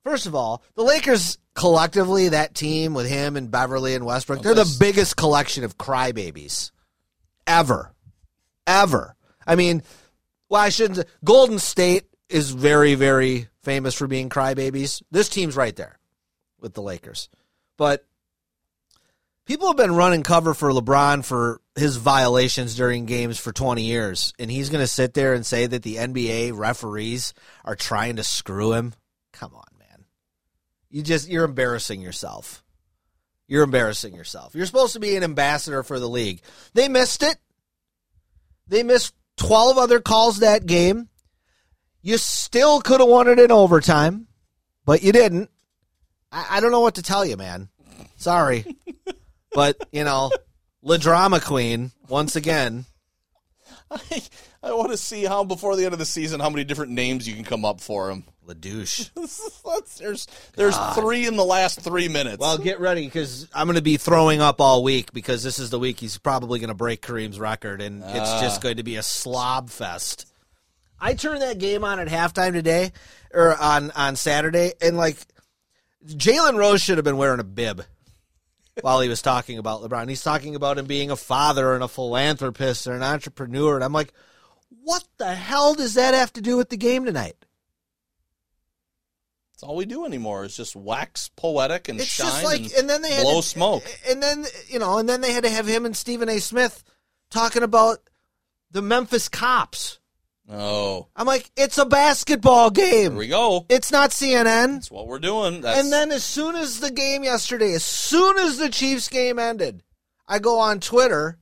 first of all, the Lakers collectively, that team with him and Beverley and Westbrook, they're the biggest collection of crybabies ever. Ever. I mean, well, I shouldn't. Golden State is very, very famous for being crybabies. This team's right there with the Lakers. But people have been running cover for LeBron for his violations during games for 20 years. And he's going to sit there and say that the NBA referees are trying to screw him. Come on. You just, you're embarrassing yourself. You're embarrassing yourself. You're supposed to be an ambassador for the league. They missed it. They missed 12 other calls that game. You still could have won it in overtime, but you didn't. I, I don't know what to tell you, man. Sorry. but, you know, La Drama Queen, once again. I, I want to see how before the end of the season how many different names you can come up for him. La douche. there's there's three in the last three minutes. Well, get ready because I'm going to be throwing up all week because this is the week he's probably going to break Kareem's record, and it's ah. just going to be a slob fest. I turned that game on at halftime today, or on on Saturday, and like Jalen Rose should have been wearing a bib while he was talking about LeBron. He's talking about him being a father and a philanthropist and an entrepreneur, and I'm like, what the hell does that have to do with the game tonight? That's all we do anymore is just wax poetic and It's shine like, and, and then they blow to, smoke. and then you know, and then they had to have him and Stephen A. Smith talking about the Memphis cops. Oh, I'm like, it's a basketball here game. we go. It's not CNN. That's what we're doing. That's, And then as soon as the game yesterday, as soon as the Chiefs game ended, I go on Twitter,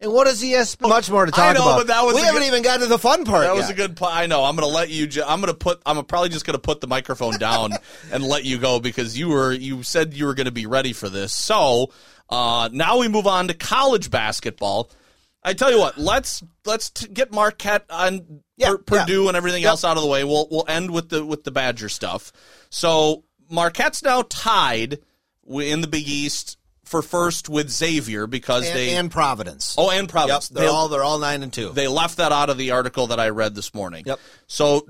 and what does ESPN? Much more to talk know, about. but that was we haven't good- even got to the fun part. that was a good. I know. I'm gonna let you. Ju- I'm gonna put. I'm probably just gonna put the microphone down and let you go because you were. You said you were gonna be ready for this. So uh, now we move on to college basketball. I tell you what. Let's let's t- get Marquette on Yeah, Pur- Purdue yeah. and everything Yep. else out of the way. We'll we'll end with the with the Badger stuff. So Marquette's now tied in the Big East for first with Xavier because and, they and Providence. oh and yep, Providence. they're They- all they're all nine and two. they left that out of the article that I read this morning. Yep. So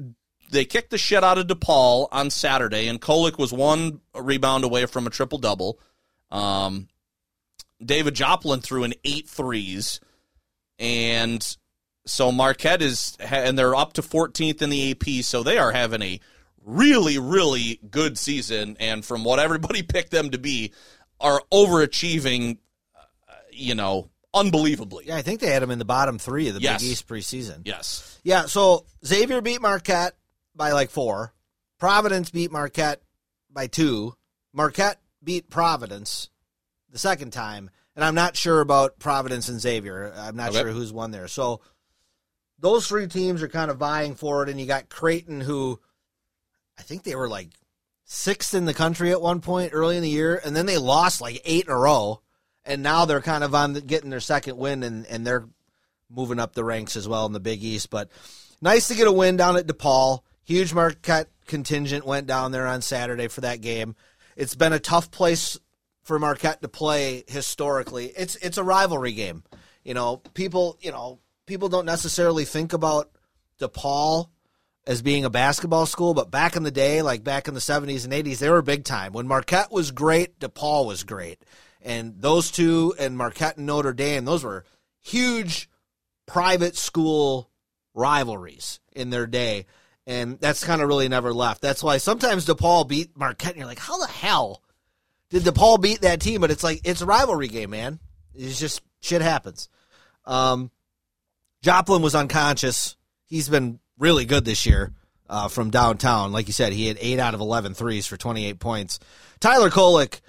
they kicked the shit out of DePaul on Saturday, and Kolek was one rebound away from a triple double. Um, David Joplin threw in eight threes, and so Marquette is, and they're up to 14th in the AP. So they are having a really, really good season, and from what everybody picked them to be, are overachieving. uh, You know, unbelievably. yeah, I think they had them in the bottom three of the Yes. Big East preseason. Yes. Yeah, so Xavier beat Marquette by like four. Providence beat Marquette by two. Marquette beat Providence the second time, and I'm not sure about Providence and Xavier. I'm not Okay. sure who's won there. So those three teams are kind of vying for it, and you got Creighton, who I think they were like sixth in the country at one point early in the year, and then they lost like eight in a row, and now they're kind of on the, getting their second win, and and they're moving up the ranks as well in the Big East. But nice to get a win down at DePaul. Huge Marquette contingent went down there on Saturday for that game. It's been a tough place for Marquette to play historically. It's it's a rivalry game. You know, people you know people don't necessarily think about DePaul as being a basketball school, but back in the day, like back in the seventies and eighties, they were big time. When Marquette was great, DePaul was great. And those two and Marquette and Notre Dame, those were huge private school rivalries in their day. And that's kind of really never left. That's why sometimes DePaul beat Marquette, and you're like, how the hell did DePaul beat that team? But it's like, it's a rivalry game, man. It's just shit happens. Um, Joplin was unconscious. He's been really good this year uh, from downtown. Like you said, he had 8 out of 11 threes for 28 points. Tyler Kolek,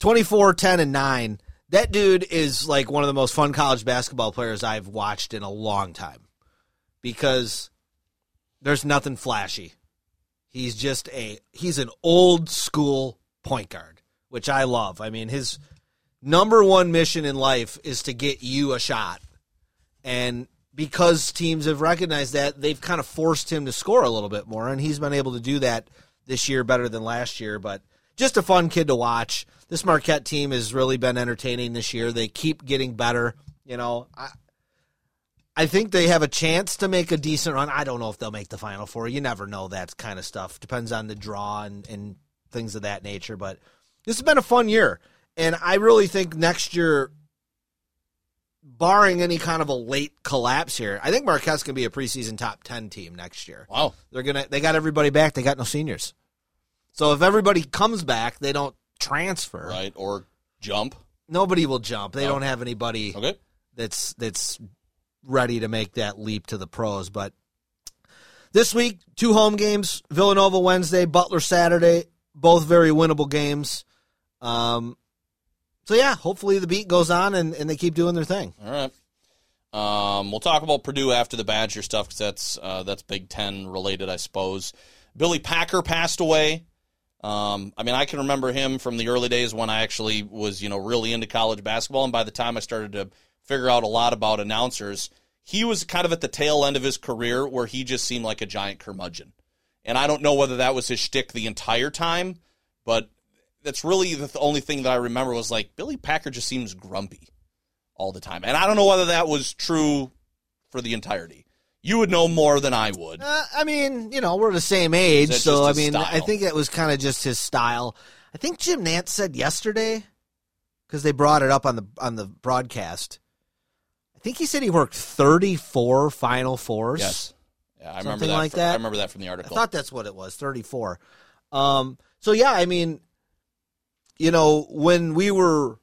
24, 10, and 9. That dude is like one of the most fun college basketball players I've watched in a long time because there's nothing flashy. He's just a he's an old school point guard, which I love. I mean, his number one mission in life is to get you a shot. And because teams have recognized that, they've kind of forced him to score a little bit more, and he's been able to do that this year better than last year. But just a fun kid to watch. This Marquette team has really been entertaining this year. They keep getting better. You know, I, I think they have a chance to make a decent run. I don't know if they'll make the Final Four. You never know that kind of stuff. Depends on the draw and, and things of that nature. But this has been a fun year. And I really think next year, barring any kind of a late collapse here, I think Marquette's going to be a preseason top 10 team next year. Wow. They're going to they got everybody back. They got no seniors. So if everybody comes back, they don't transfer. Right. Or jump. Nobody will jump. They Oh. don't have anybody Okay. that's that's ready to make that leap to the pros. But this week, two home games: Villanova Wednesday, Butler Saturday. Both very winnable games. Um, so yeah, hopefully the beat goes on and, and they keep doing their thing. All right. Um, we'll talk about Purdue after the Badger stuff because that's uh, that's Big Ten related, I suppose. Billy Packer passed away. Um, I mean, I can remember him from the early days when I actually was, you know, really into college basketball, and by the time I started to figure out a lot about announcers, he was kind of at the tail end of his career where he just seemed like a giant curmudgeon. And I don't know whether that was his shtick the entire time, but that's really the only thing that I remember was like Billy Packer just seems grumpy all the time. And I don't know whether that was true for the entirety. You would know more than I would. Uh, I mean, you know, we're the same age, so I mean, I think it was kind of just his style. I think Jim Nantz said yesterday because they brought it up on the on the broadcast. I think he said he worked 34 Final Fours. Yes. Yeah, I remember that. like from- that? I remember that from the article. I thought that's what it was, 34. Um, so yeah, I mean, you know, when we were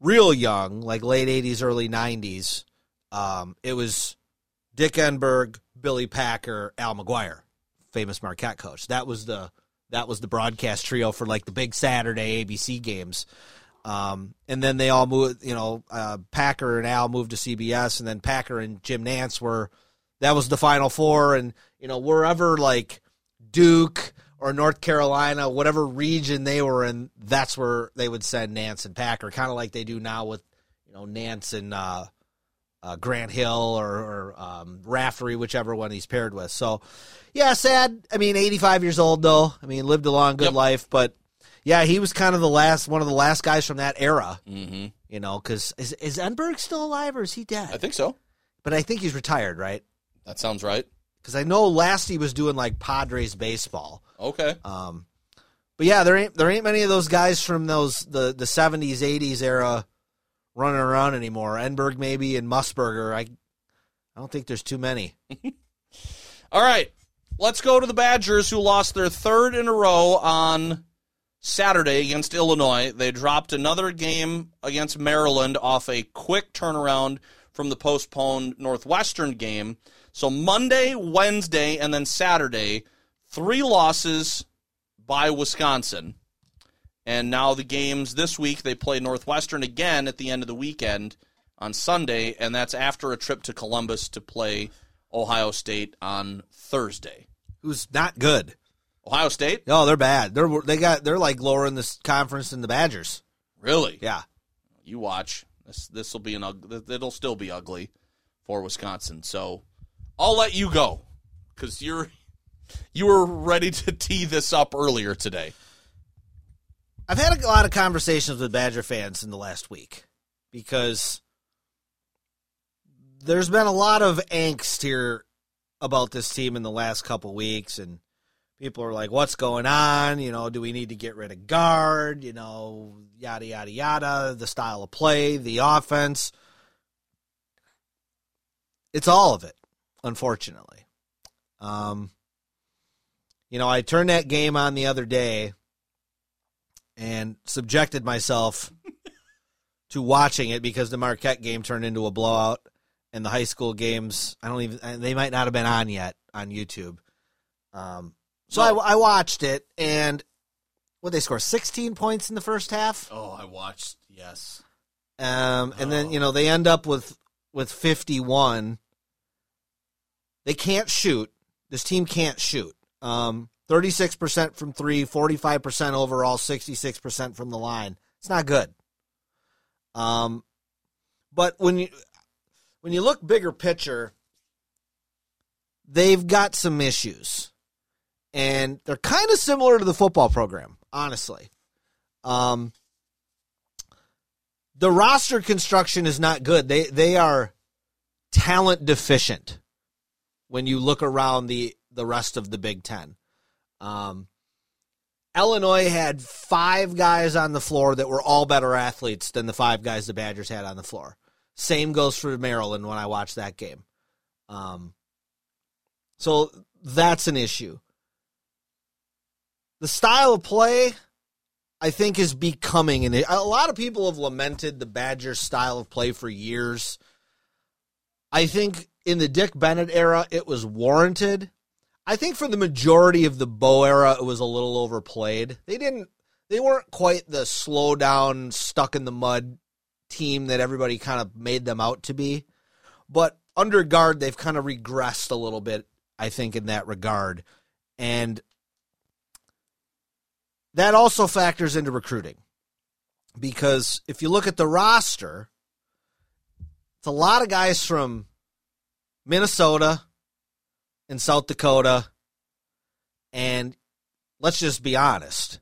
real young, like late 80s, early 90s, um, it was Dick Enberg, Billy Packer, Al McGuire, famous Marquette coach. That was the that was the broadcast trio for like the big Saturday ABC games. Um, and then they all moved, you know, uh, Packer and Al moved to CBS, and then Packer and Jim Nantz were that was the final four and you know wherever like duke or north carolina whatever region they were in that's where they would send nantz and packer kind of like they do now with you know nantz and uh, uh, grant hill or, or um, raftery whichever one he's paired with. So yeah sad. I mean 85 years old though. I mean lived a long good Yep. life but yeah he was kind of the last one of the last guys from that era. Hmm you know because is, is enberg still alive or is he dead? I think so. but i think he's retired right? That sounds right. Because I know last he was doing like Padres baseball. Okay. Um, but yeah, there ain't there ain't many of those guys from those the the seventies eighties era running around anymore. Enberg maybe and Musburger. I I don't think there's too many. All right. Let's go to the Badgers, who lost their third in a row on Saturday against Illinois. They dropped another game against Maryland off a quick turnaround from the postponed Northwestern game. So Monday, Wednesday, and then Saturday, three losses by Wisconsin. And now the games this week, they play Northwestern again at the end of the weekend on Sunday, and that's after a trip to Columbus to play Ohio State on Thursday. Who's not good? Ohio State? No, they're bad. They're they got they're like lower in this conference than the Badgers. Really? Yeah. You watch. This this will be an ugly. It'll still be ugly for Wisconsin. So I'll let you go because you're you were ready to tee this up earlier today. I've had a lot of conversations with Badger fans in the last week because there's been a lot of angst here about this team in the last couple weeks, and people are like, "What's going on? You know, do we need to get rid of Gard? You know, yada yada yada. The style of play, the offense. It's all of it, unfortunately. Um, you know, I turned that game on the other day and subjected myself to watching it because the Marquette game turned into a blowout, and the high school games I don't even, they might not have been on yet on YouTube. Um, so No. I, I watched it, and what they score sixteen points in the first half, Oh, I watched. Yes. um, and then you know they end up with with fifty one. They can't shoot. This team can't shoot. Um, 36% from three, 45% overall, 66% from the line. It's not good. Um, but when you when you look bigger picture, they've got some issues, and they're kind of similar to the football program, honestly. Um, the roster construction is not good. They they are talent deficient when you look around the the rest of the Big Ten. Um, Illinois had five guys on the floor that were all better athletes than the five guys the Badgers had on the floor. Same goes for Maryland when I watched that game. Um, so that's an issue. The style of play, I think, is becoming and A lot of people have lamented the Badgers' style of play for years. I think in the Dick Bennett era, it was warranted. I think for the majority of the Bo era, it was a little overplayed. They didn't. They weren't quite the slow down, stuck in the mud team that everybody kind of made them out to be. But under Gard, they've kind of regressed a little bit, I think, in that regard. And that also factors into recruiting. Because if you look at the roster, it's a lot of guys from Minnesota and South Dakota. And let's just be honest.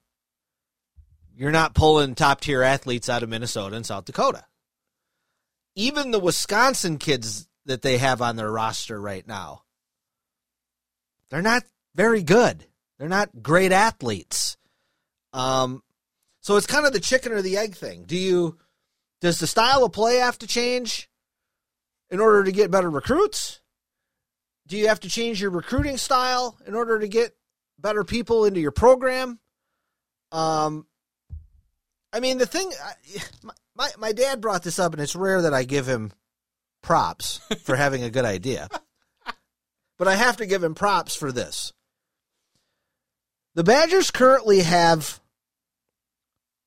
You're not pulling top tier athletes out of Minnesota and South Dakota. Even the Wisconsin kids that they have on their roster right now, they're not very good. They're not great athletes. Um, so it's kind of the chicken or the egg thing. Do you does the style of play have to change in order to get better recruits? Do you have to change your recruiting style in order to get better people into your program? Um, I mean, the thing, my, my, my dad brought this up, and it's rare that I give him props for having a good idea. But I have to give him props for this. The Badgers currently have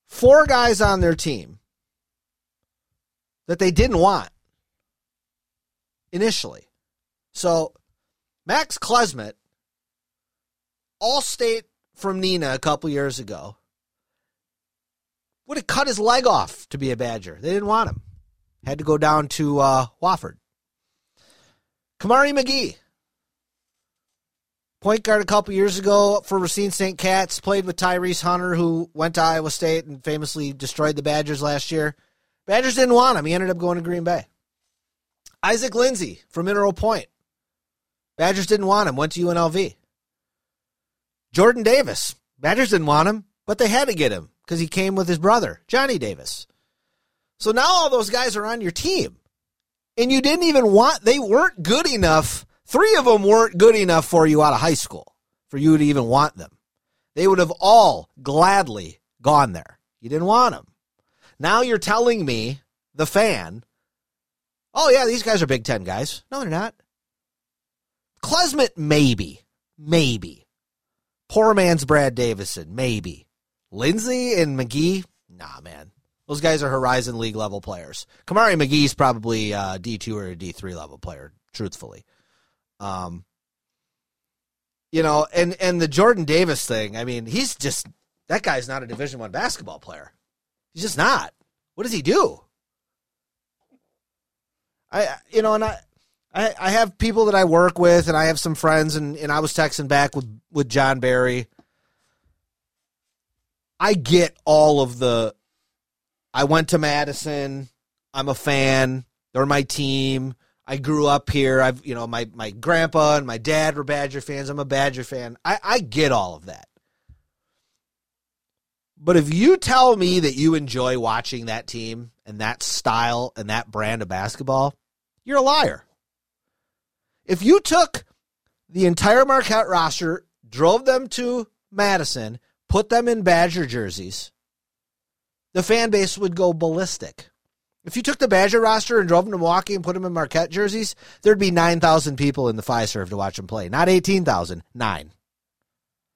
four guys on their team that they didn't want initially. So Max Klesmit, all state from Neenah a couple years ago, would have cut his leg off to be a Badger. They didn't want him. Had to go down to uh, Wofford. Kamari McGee, point guard a couple years ago for Racine St. Cats, played with Tyrese Hunter, who went to Iowa State and famously destroyed the Badgers last year. Badgers didn't want him. He ended up going to Green Bay. Isaac Lindsey from Mineral Point. Badgers didn't want him, went to UNLV. Jordan Davis. Badgers didn't want him, but they had to get him because he came with his brother, Johnny Davis. So now all those guys are on your team. And you didn't even want, they weren't good enough. Three of them weren't good enough for you out of high school for you to even want them. They would have all gladly gone there. You didn't want them. Now you're telling me, the fan, oh, yeah, these guys are Big Ten guys. No, they're not. Klesmit, maybe. Maybe. Poor man's Brad Davison, maybe. Lindsey and McGee, nah, man. Those guys are Horizon League level players. Kamari McGee's probably a D2 or D3 level player, truthfully. Um, you know, and and the Jordan Davis thing. I mean, he's just that guy's not a Division One basketball player. He's just not. What does he do? I you know, and I, I I have people that I work with, and I have some friends, and and I was texting back with with John Barry. I get all of the. I went to Madison. I'm a fan. They're my team. I grew up here. I've you know my my grandpa and my dad were Badger fans. I'm a Badger fan. I, I get all of that. But if you tell me that you enjoy watching that team and that style and that brand of basketball, you're a liar. If you took the entire Marquette roster, drove them to Madison, put them in Badger jerseys, the fan base would go ballistic. If you took the Badger roster and drove them to Milwaukee and put them in Marquette jerseys, there'd be 9,000 people in the Fiserv to watch them play. Not 18,000, nine.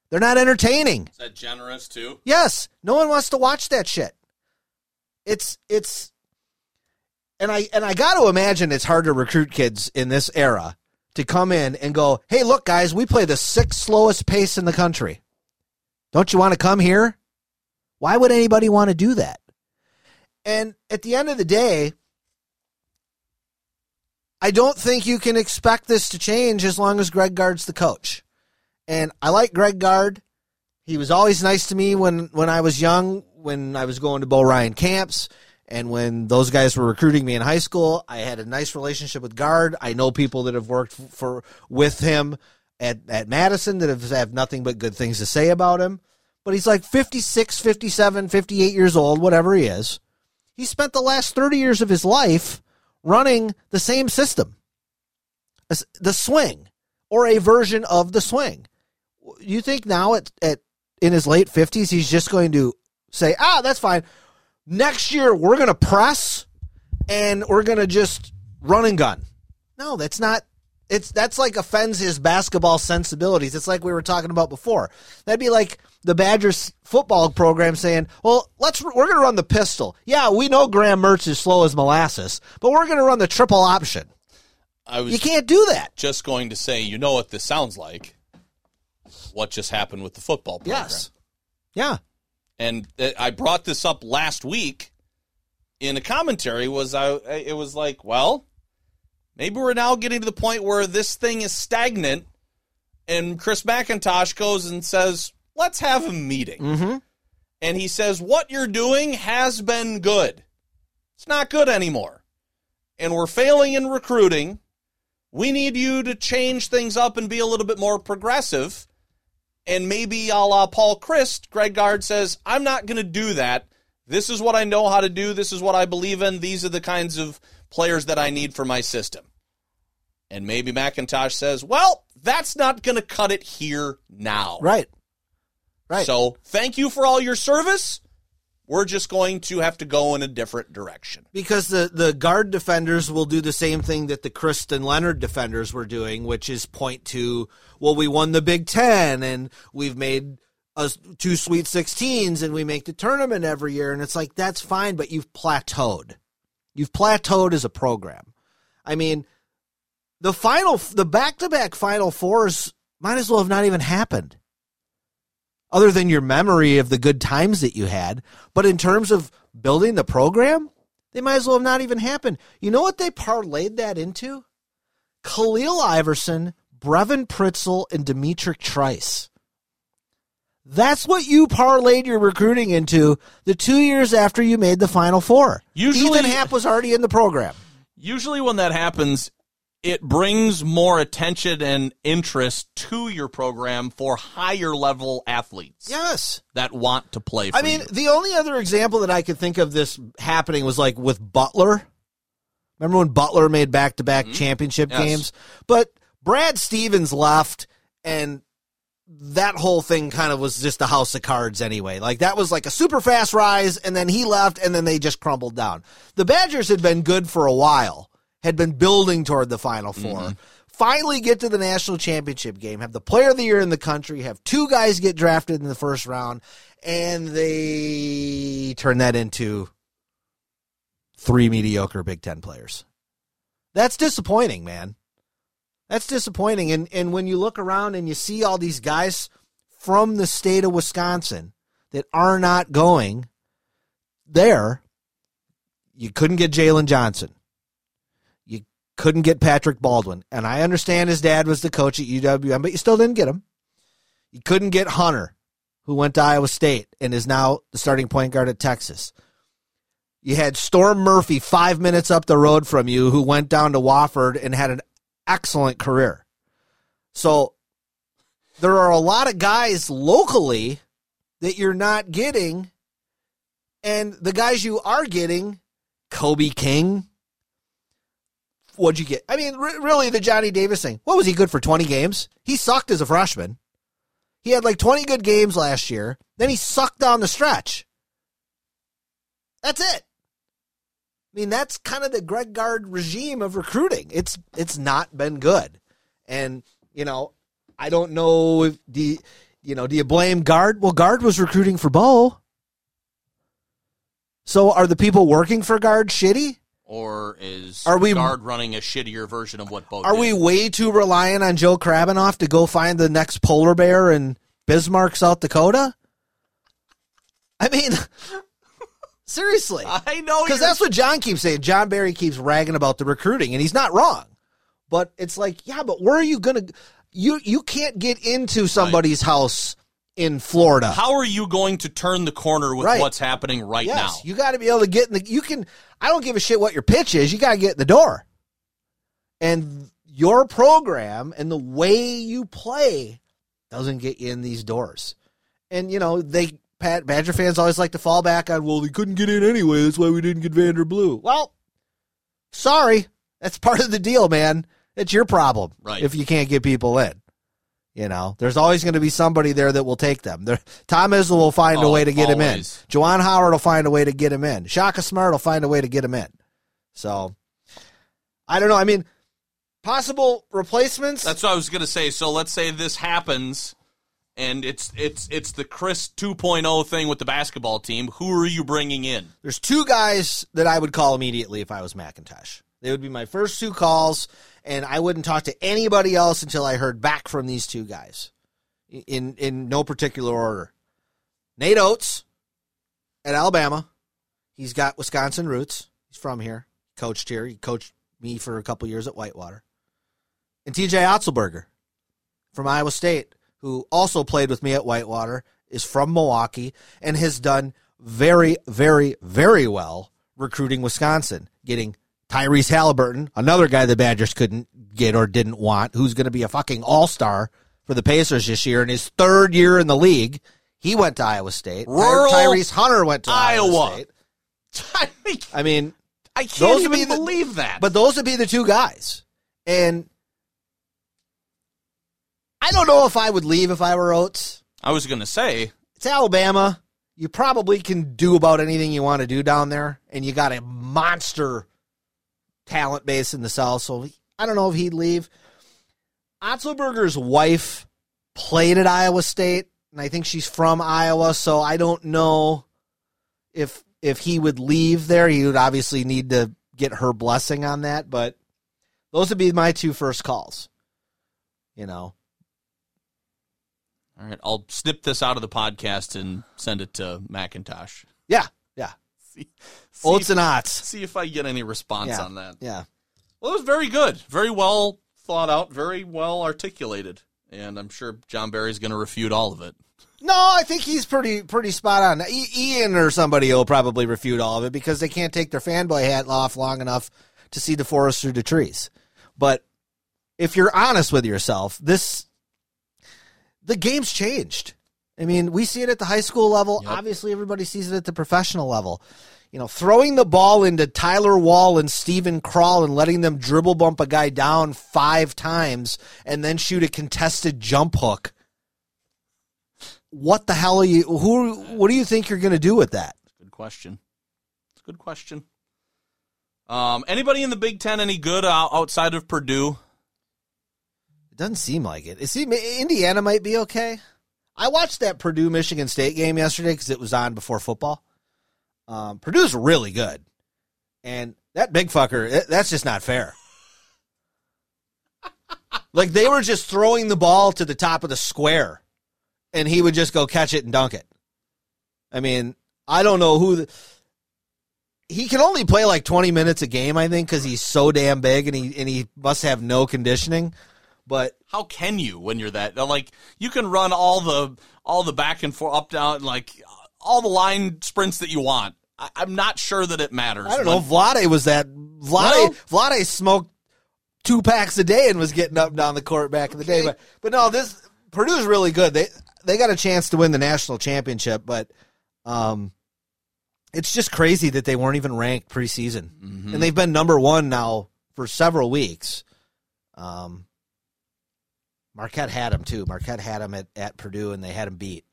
They're not entertaining. Is that generous too? Yes, no one wants to watch that shit. It's it's and I and I got to imagine it's hard to recruit kids in this era to come in and go, "Hey, look guys, we play the sixth slowest pace in the country. Don't you want to come here?" Why would anybody want to do that? And at the end of the day, I don't think you can expect this to change as long as Greg Gard's the coach. And I like Greg Gard. He was always nice to me when, when I was young, when I was going to Bo Ryan camps, and when those guys were recruiting me in high school. I had a nice relationship with Gard. I know people that have worked for with him at, at Madison that have, have nothing but good things to say about him. But he's like 56, 57, 58 years old, whatever he is. He spent the last 30 years of his life running the same system, the swing, or a version of the swing. You think now at, at in his late 50s, he's just going to say, ah, that's fine. Next year, we're going to press and we're going to just run and gun. No, that's not. It's that's like offends his basketball sensibilities. It's like we were talking about before. That'd be like the Badgers football program saying, "Well, let's we're going to run the pistol. Yeah, we know Graham Mertz is slow as molasses, but we're going to run the triple option." I was You can't do that. just going to say, you know what this sounds like? What just happened with the football program? Yes. Yeah. And I brought this up last week in a commentary. Was I? It was like, well, maybe we're now getting to the point where this thing is stagnant, and Chris McIntosh goes and says, "Let's have a meeting." Mm-hmm. And he says, "What you're doing has been good. It's not good anymore, and we're failing in recruiting. We need you to change things up and be a little bit more progressive." And maybe a la Paul Chryst, Greg Gard says, I'm not going to do that. This is what I know how to do. This is what I believe in. These are the kinds of players that I need for my system. And maybe McIntosh says, well, that's not going to cut it here now. Right. Right. So thank you for all your service. We're just going to have to go in a different direction. because the, the Gard defenders will do the same thing that the Chryst and Leonhard defenders were doing, which is point to, well, we won the Big Ten and we've made two Sweet 16s and we make the tournament every year. And it's like, that's fine, but you've plateaued. You've plateaued as a program. I mean, the final, the back to back Final Fours might as well have not even happened other than your memory of the good times that you had. But in terms of building the program, they might as well have not even happened. You know what they parlayed that into? Khalil Iverson, Brevin Pritzl, and D'Mitrik Trice. That's what you parlayed your recruiting into the two years after you made the Final Four. Usually- Ethan Happ was already in the program. Usually, when that happens, it brings more attention and interest to your program for higher level athletes Yes. that want to play for I mean, you. the only other example that I could think of this happening was like with Butler. Remember when Butler made back to back championship Yes. games? But Brad Stevens left, and that whole thing kind of was just a house of cards anyway. Like that was like a super fast rise, and then he left, and then they just crumbled down. The Badgers had been good for a while, had been building toward the Final mm-hmm. 4 Finally, get to the national championship game, have the player of the year in the country, have two guys get drafted in the first round, and they turn that into three mediocre Big Ten players. That's disappointing, man. That's disappointing. And and when you look around and you see all these guys from the state of Wisconsin that are not going there, you couldn't get Jalen Johnson. Couldn't get Patrick Baldwin. And I understand his dad was the coach at UWM, but you still didn't get him. You couldn't get Hunter, who went to Iowa State and is now the starting point guard at Texas. You had Storm Murphy five minutes up the road from you, who went down to Wofford and had an excellent career. So there are a lot of guys locally that you're not getting. And the guys you are getting, Kobe King. What'd you get? I mean, re- really, the Johnny Davis thing. What was he good for 20 games? He sucked as a freshman. He had like 20 good games last year. Then he sucked down the stretch. That's it. I mean, that's kind of the Greg Gard regime of recruiting. It's it's not been good, and you know, I don't know if the you, know do you blame Gard? Well, Gard was recruiting for Bo. So are the people working for Gard shitty? Or is Are we- Gard running a shittier version of what Bo Are did? we way too reliant on Joe Krabbenhoft to go find the next polar bear in Bismarck, South Dakota? I mean, seriously. I know Because that's what John keeps saying. John Barry keeps ragging about the recruiting, and he's not wrong. But it's like, yeah, but where are you gonna? You you can't get into somebody's house in Florida. How are you going to turn the corner with Right. what's happening right yes, now? you got to be able to get in the. You can. I don't give a shit what your pitch is. You got to get in the door, and your program and the way you play doesn't get you in these doors. And you know they. Pat Badger fans always like to fall back on, well, they couldn't get in anyway. That's why we didn't get Vander Blue. Well, sorry, that's part of the deal, man. It's your problem, Right. If you can't get people in, you know, there's always going to be somebody there that will take them. There, Tom Izzo will find a Oh, way to get him in. always. Juwan Howard will find a way to get him in. Shaka Smart will find a way to get him in. So, I don't know. I mean, possible replacements. That's what I was going to say. So let's say this happens, and it's it's it's the Chryst 2.0 thing with the basketball team. Who are you bringing in? There's two guys that I would call immediately if I was McIntosh. They would be my first two calls, and I wouldn't talk to anybody else until I heard back from these two guys, in in no particular order. Nate Oates at Alabama. He's got Wisconsin roots. He's from here. Coached here. He coached me for a couple years at Whitewater. And TJ Otzelberger from Iowa State, who also played with me at Whitewater, is from Milwaukee and has done very, very, very well recruiting Wisconsin, getting Tyrese Haliburton, another guy the Badgers couldn't get or didn't want, who's going to be a fucking all star for the Pacers this year in his third year in the league. He went to Iowa State. Rural Tyrese Hunter went to Iowa. Iowa. State. I mean, I can't even be the- believe that. but those would be the two guys. And I don't know if I would leave if I were Oates. I was going to say, It's Alabama. You probably can do about anything you want to do down there, and you got a monster talent base in the South. So I don't know if he'd leave. Otzelberger's wife played at Iowa State, and I think she's from Iowa. So I don't know if if he would leave there. He would obviously need to get her blessing on that. But those would be my two first calls. You know, all right, I'll snip this out of the podcast and send it to McIntosh. yeah, yeah. See, see, Oates if, and see if I get any response Yeah. on that. Yeah. Well, it was very good, very well thought out, very well articulated, and I'm sure John Barry's going to refute all of it. No, I think he's pretty pretty spot on. I- Ian or somebody will probably refute all of it because they can't take their fanboy hat off long enough to see the forest through the trees. But if you're honest with yourself, this the game's changed. I mean, we see it at the high school level. Yep. Obviously, everybody sees it at the professional level. You know, throwing the ball into Tyler Wahl and Steven Crowl and letting them dribble bump a guy down five times and then shoot a contested jump hook what the hell are you who what do you think you're going to do with that Good question. It's a good question. Um, anybody in the Big Ten any good outside of Purdue? it doesn't seem like it. it seem, indiana might be okay i watched that purdue michigan state game yesterday because it was on before football. Um, purdue's really good. And that big fucker, that's just not fair. Like they were just throwing the ball to the top of the square and he would just go catch it and dunk it. I mean i don't know who the, he can only play like 20 minutes a game i think because he's so damn big and he and he must have no conditioning but How can you when you're that like you can run all the all the back and forth up down like all the line sprints that you want. I, I'm not sure that it matters. I don't know. Vlade was that. Vlade Well- Vlade smoked two packs a day and was getting up and down the court back in the day. But but no, this Purdue's really good. They they got a chance to win the national championship, but um, it's just crazy that they weren't even ranked preseason, and they've been number one now for several weeks. Um, Marquette had them too. Marquette had them at, at Purdue, and they had them beat,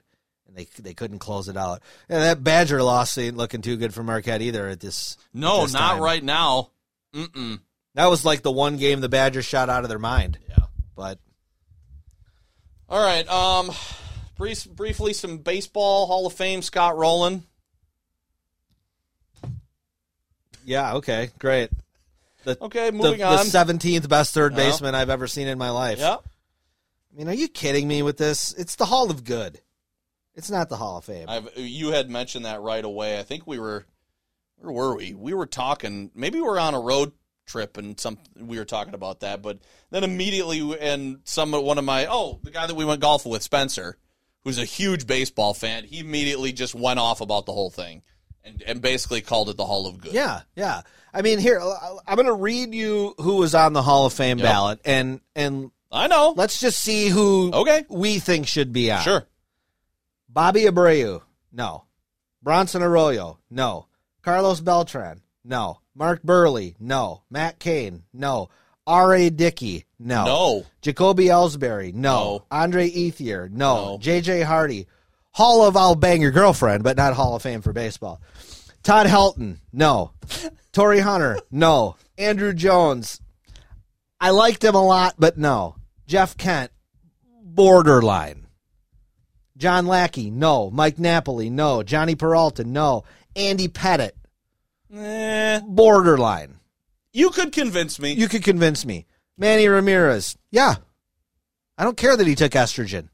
and they they couldn't close it out. And that Badger loss ain't looking too good for Marquette either at this. No, at this not time. right now. Mm-mm. That was like the one game the Badgers shot out of their mind. Yeah. But All right. Um, brief, briefly, some baseball Hall of Fame. Scott Rolen. yeah, okay, great. The, Okay, the, moving the on. 17th best third Yeah. baseman I've ever seen in my life. Yeah. I mean, are you kidding me with this? It's the Hall of Good. It's not the Hall of Fame. I've you had mentioned that right away. I think we were where were we? We were talking maybe we were on a road trip and some we were talking about that, but then immediately and some one of my oh, the guy that we went golfing with, Spencer, who's a huge baseball fan, he immediately just went off about the whole thing and and basically called it the Hall of Good. yeah, yeah. I mean, here I'm going to read you who was on the Hall of Fame Yep. ballot, and and I know. let's just see who Okay. we think should be on. Sure. Bobby Abreu, no. Bronson Arroyo, no. Carlos Beltran, no. Mark Buehrle, no. Matt Cain, no. R.A. Dickey, no. No. Jacoby Ellsbury, no. No. Andre Ethier, no. No. J.J. Hardy, Hall of I'll Bang Your Girlfriend, but not Hall of Fame for baseball. Todd Helton, no. Torii Hunter, no. Andruw Jones, I liked him a lot, but no. Jeff Kent, borderline. John Lackey, no. Mike Napoli, no. Jhonny Peralta, no. Andy Pettitte, Eh, borderline. You could convince me. You could convince me. Manny Ramirez. Yeah. I don't care that he took estrogen.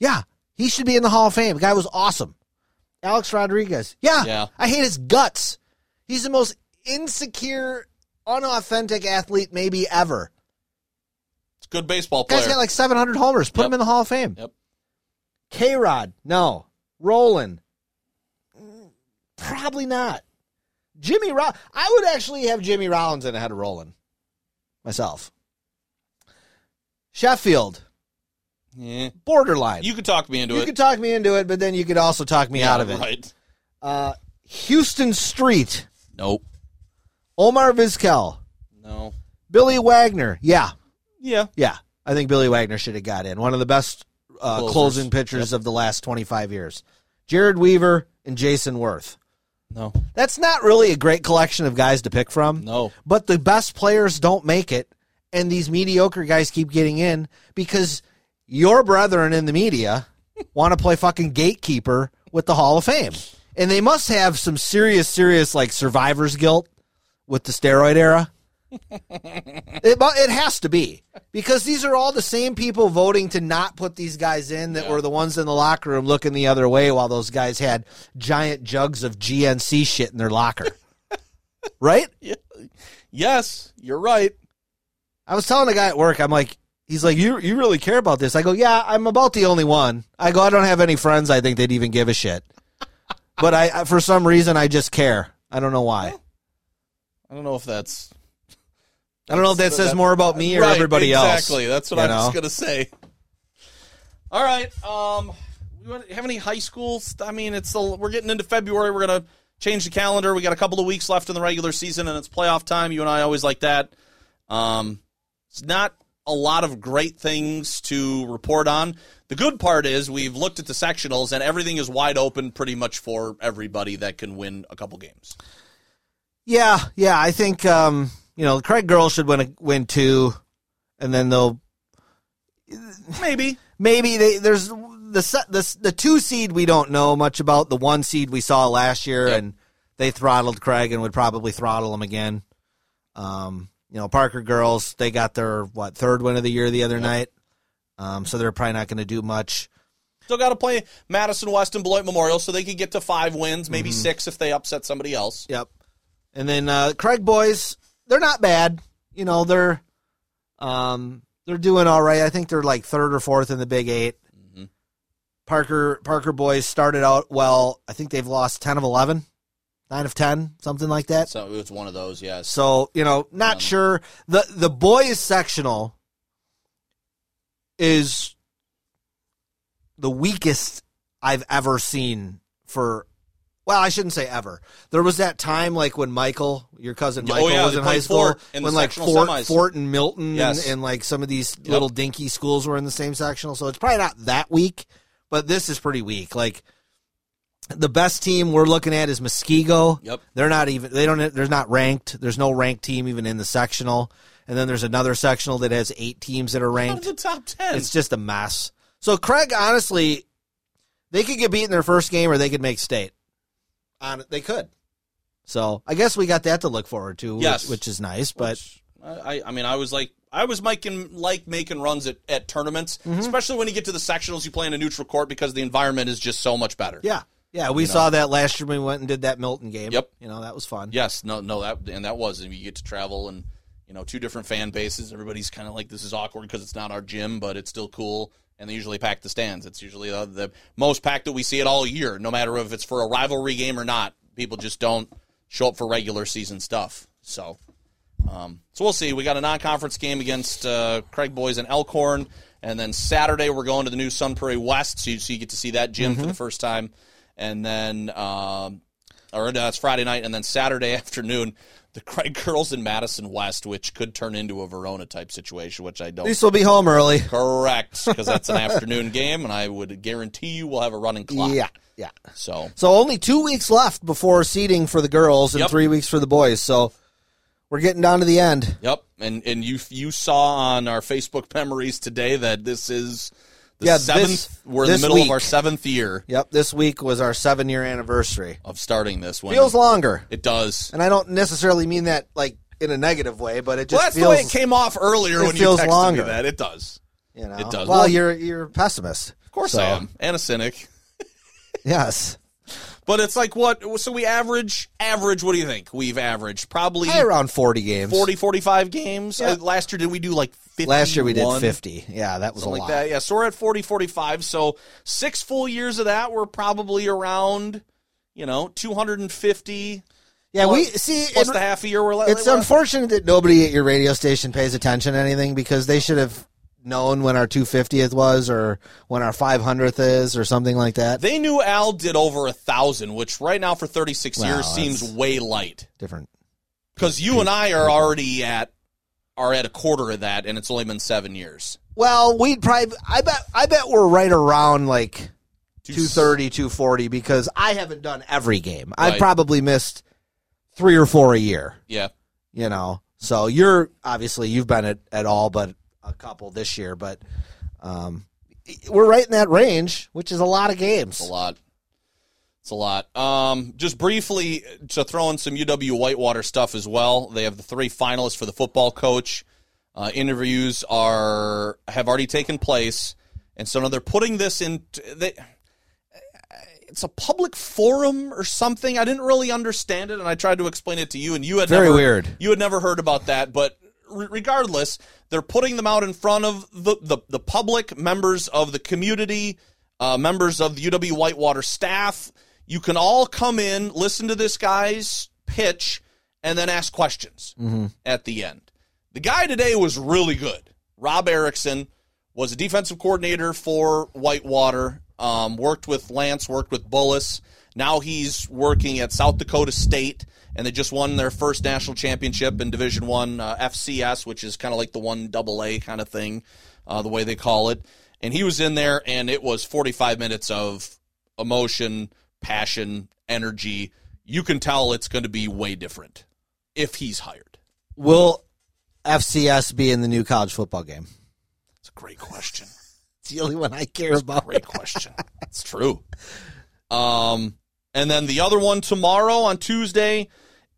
Yeah. He should be in the Hall of Fame. The guy was awesome. Alex Rodriguez. Yeah. Yeah. I hate his guts. He's the most insecure, unauthentic athlete maybe ever. Good baseball player. Guy's got like 700 homers. Put Yep. him in the Hall of Fame. Yep. K Rod. No. Rolen. Probably not. Jimmy Roll. I would actually have Jimmy Rollins in ahead of Rolen myself. Sheffield. Yeah. Borderline. You could talk me into You it. You could talk me into it, but then you could also talk me Yeah, out of it. Right. Uh, Huston Street. Nope. Omar Vizquel. No. Billy Wagner. Yeah. Yeah. Yeah. I think Billy Wagner should have got in. One of the best uh, closing pitchers of the last 25 years. Jered Weaver and Jayson Werth. No. That's not really a great collection of guys to pick from. No. But the best players don't make it, and these mediocre guys keep getting in because your brethren in the media want to play fucking gatekeeper with the Hall of Fame. And they must have some serious, serious like survivor's guilt with the steroid era. it, it has to be because these are all the same people voting to not put these guys in that Yeah. were the ones in the locker room looking the other way while those guys had giant jugs of GNC shit in their locker. right? Yeah. Yes, you're right. I was telling the guy at work, I'm like, he's like, you you really care about this? I go, yeah, I'm about the only one. I go, I don't have any friends. I think they'd even give a shit. But I, I for some reason, I just care. I don't know why. I don't know if that's I don't know if that says more about me or Right, everybody else. Exactly. That's what I was know? gonna say. All right. Um, we have any high schools? I mean, it's the, we're getting into February. We're gonna change the calendar. We got a couple of weeks left in the regular season, and it's playoff time. You and I always like that. Um, it's not a lot of great things to report on. The good part is we've looked at the sectionals, and everything is wide open, pretty much for everybody that can win a couple games. Yeah, yeah. I think um, you know Craig Girls should win a, win two, and then they'll Maybe. maybe they there's the the the two seed we don't know much about. The one seed we saw last year, Yep. and they throttled Craig and would probably throttle him again. Um, you know, Parker girls they got their what third win of the year the other night, um, so they're probably not going to do much. Still got to play Madison West and Beloit Memorial, so they could get to five wins, maybe Mm-hmm. six if they upset somebody else. Yep. And then uh, Craig boys, they're not bad. You know, they're um, they're doing all right. I think they're like third or fourth in the Big 8 Parker Parker boys started out well. I think they've lost ten of 11, 9 of ten, something like that. So it was one of those, yes. So you know, not Um, sure. the The boys sectional is the weakest I've ever seen for. Well, I shouldn't say ever. There was that time, like when Michael, your cousin Oh, Michael, yeah, was in high school, in when like Fort, semis. Fort and Milton, Yes. and, and like some of these little dinky schools were in the same sectional. So it's probably not that weak, but this is pretty weak. Like the best team we're looking at is Muskego. Yep. They're not even they don't they're not ranked. There's no ranked team even in the sectional. And then there's another sectional that has eight teams that are ranked. the top ten. It's just a mess. So Craig, honestly, they could get beat in their first game or they could make state. On it. they could. So I guess we got that to look forward to, which- Yes. which, is nice. But I, I mean, I was like, I was making like making runs at, at tournaments, Mm-hmm. especially when you get to the sectionals. You play in a neutral court because the environment is just so much better. yeah, yeah, we saw that last year when we went and did that Milton game. Yep. you know that was fun. Yes, no, no, that and that was, and you get to travel and you know two different fan bases. Everybody's kind of like this is awkward because it's not our gym, but it's still cool. And they usually pack the stands. It's usually the, the most packed that we see it all year, no matter if it's for a rivalry game or not. People just don't show up for regular season stuff. So, um, so we'll see. We got a non-conference game against uh, Craig Boys and Elkhorn, and then Saturday we're going to the new Sun Prairie West, so you, so you get to see that gym for the first time, and then um, or no, it's Friday night, and then Saturday afternoon, the Craig Girls in Madison West, which could turn into a Verona type situation, which I don't. least we'll be home early. Correct, because that's an afternoon game, and I would guarantee you we'll have a running clock. Yeah, yeah. So So only two weeks left before seating for the girls and Yep. three weeks for the boys. So we're getting down to the end. Yep, and and you you saw on our Facebook memories today that this is the Yeah, seventh. this- we're in the middle of our seventh year Yep, this week was our seven year anniversary. of starting this one. Feels longer. It does. And I don't necessarily mean that like in a negative way, but it well, just that's feels the way it came off earlier when feels you texted longer. me that. It does. you know. it does. Well, Well- you're you're a pessimist. Of course So, I am, and a cynic. Yes, But it's like what? So we average, average. What do you think? We've averaged probably Probably around forty games. 40, 45 games. Yeah. Uh, last year, did we do like 50? Last year we did fifty. Yeah, that was Something a like lot. that. Yeah, so we're at 40, 45. So six full years of that, we're probably around, you know, 250. Yeah, plus, we see. plus it- the half a year we're le- It's we're- unfortunate that nobody at your radio station pays attention to anything because they should have known when our 250th was or when our 500th is or something like that. They knew Al did over a thousand, which right now for 36 Well, years seems way light. Different. Because you and I are already at are at a quarter of that, and it's only been seven years. Well, we'd probably. I bet. I bet we're right around like Two- 230, 240 because I haven't done every game. I've probably missed three or four a year. Yeah. You know, so you're obviously you've been at, at all but a couple this year, but um, we're right in that range, which is a lot of games. A lot. It's a lot. Um, just briefly to throw in some UW Whitewater stuff as well. They have the three finalists for the football coach. Uh, interviews are have already taken place, and so now they're putting this in. They, it's a public forum or something. I didn't really understand it, and I tried to explain it to you, and you had Very never, weird. You had never heard about that, but re- regardless, they're putting them out in front of the the, the public, members of the community, uh, members of the UW Whitewater staff. You can all come in, listen to this guy's pitch, and then ask questions at the end. The guy today was really good. Rob Erickson was a defensive coordinator for Whitewater. Um, worked with Lance, worked with Bullis. Now he's working at South Dakota State, and they just won their first national championship in Division One uh, FCS, which is kind of like the one double A kind of thing, uh, the way they call it. And he was in there, and it was 45 minutes of emotion, passion, energy. You can tell it's going to be way different if he's hired. Will FCS be in the new college football game? It's a great question. It's the only one I care about. Great question. It's true. Um, and then the other one tomorrow on Tuesday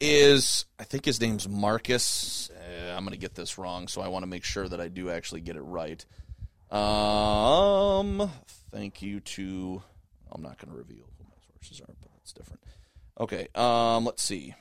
is I think his name's Marcus. Uh, I'm going to get this wrong, so I want to make sure that I do actually get it right. Um, thank you to. I'm not going to reveal sources are, but it's different. Okay. Um, let's see.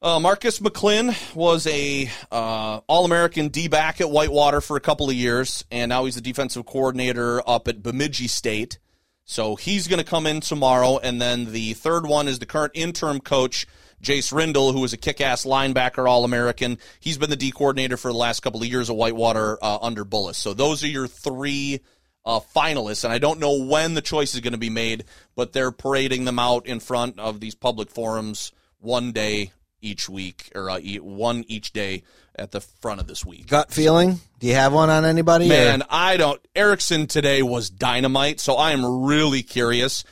Uh, Marcus McGlynn was a uh, All-American D-back at Whitewater for a couple of years, and now he's the defensive coordinator up at Bemidji State. So he's going to come in tomorrow, and then the third one is the current interim coach, Jace Rindahl, who is a kick-ass linebacker All-American. He's been the D coordinator for the last couple of years at Whitewater uh, under Bullis. So those are your three uh, finalists, and I don't know when the choice is going to be made, but they're parading them out in front of these public forums one day each week, or uh, e- one each day at the front of this week. Gut feeling? Do you have one on anybody? or- Man, I don't. Erickson today was dynamite, so I am really curious.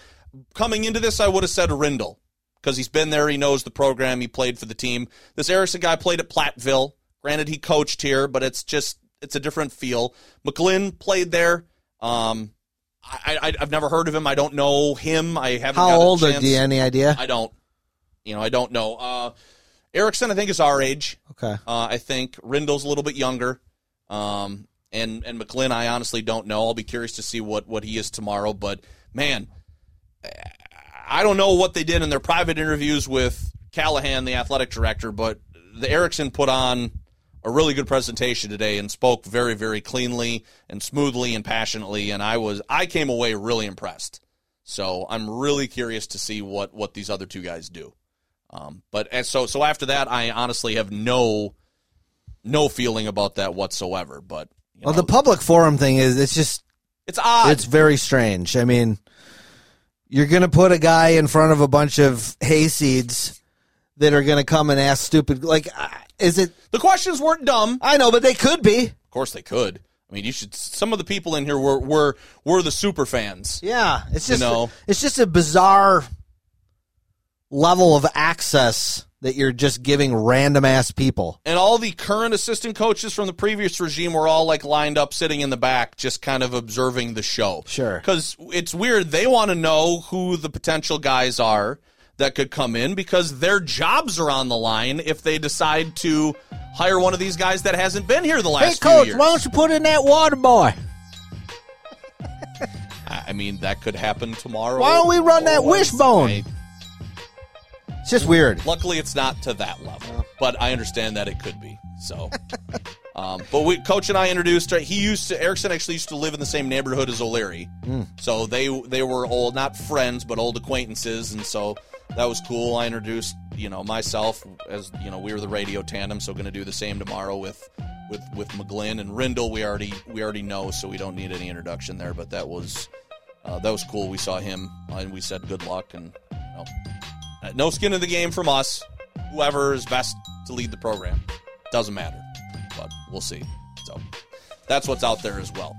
Coming into this, I would have said Rindahl because he's been there. He knows the program. He played for the team. This Erickson guy played at Platteville. Granted, he coached here, but it's just it's a different feel. McGlynn played there. Um, I, I I've never heard of him. I don't know him. I haven't. How old are chance. do you any idea? I don't. You know, I don't know. Uh, Erickson, I think, is our age. Okay. Uh, I think Rindahl's a little bit younger. Um, and and McGlynn, I honestly don't know. I'll be curious to see what what he is tomorrow. But man, I don't know what they did in their private interviews with Callahan, the athletic director, but the Erickson put on a really good presentation today and spoke very very cleanly and smoothly and passionately. And I was I came away really impressed. So I'm really curious to see what what these other two guys do. Um, but and so so after that, I honestly have no no feeling about that whatsoever. But you Well, know, the public forum thing is it's just it's odd. it's very strange. I mean, you're going to put a guy in front of a bunch of hayseeds that are going to come and ask stupid like uh, is it the questions weren't dumb. I know, but they could be. Of course, they could. I mean, you should. Some of the people in here were were were the super fans. Yeah, it's just you know. it's just a bizarre level of access that you're just giving random ass people. And all the current assistant coaches from the previous regime were all like lined up, sitting in the back, just kind of observing the show. Sure. Because it's weird. They want to know who the potential guys are. That could come in because their jobs are on the line if they decide to hire one of these guys that hasn't been here the last Hey, coach, years. why don't you put in that water boy? I mean, that could happen tomorrow. Why don't we run that wishbone? It's just weird. Luckily, it's not to that level, but I understand that it could be. So, um, but we, coach and I introduced. He used to Erickson actually used to live in the same neighborhood as O'Leary, so they they were old, not friends, but old acquaintances, and so that was cool. I introduced you know myself as you know we were the radio tandem, so going to do the same tomorrow with with with McGlynn and Rindahl. We already we already know, so we don't need any introduction there. But that was uh, that was cool. We saw him and we said good luck and. You know, uh, no skin in the game from us. Whoever is best to lead the program. Doesn't matter. But we'll see. So that's what's out there as well.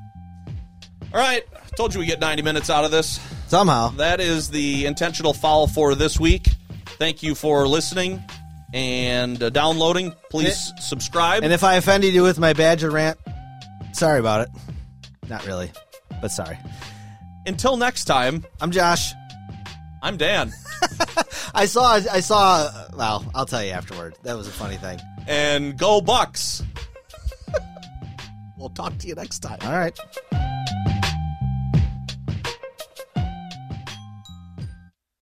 All right. I Told you we get 90 minutes out of this. Somehow. That is the intentional foul for this week. Thank you for listening and uh, downloading. Please subscribe. And if I offended you with my Badger rant, sorry about it. Not really, but sorry. Until next time, I'm Josh. I'm Dan. I saw. I saw. Well, I'll tell you afterward. That was a funny thing. and go Bucks. we'll talk to you next time. All right.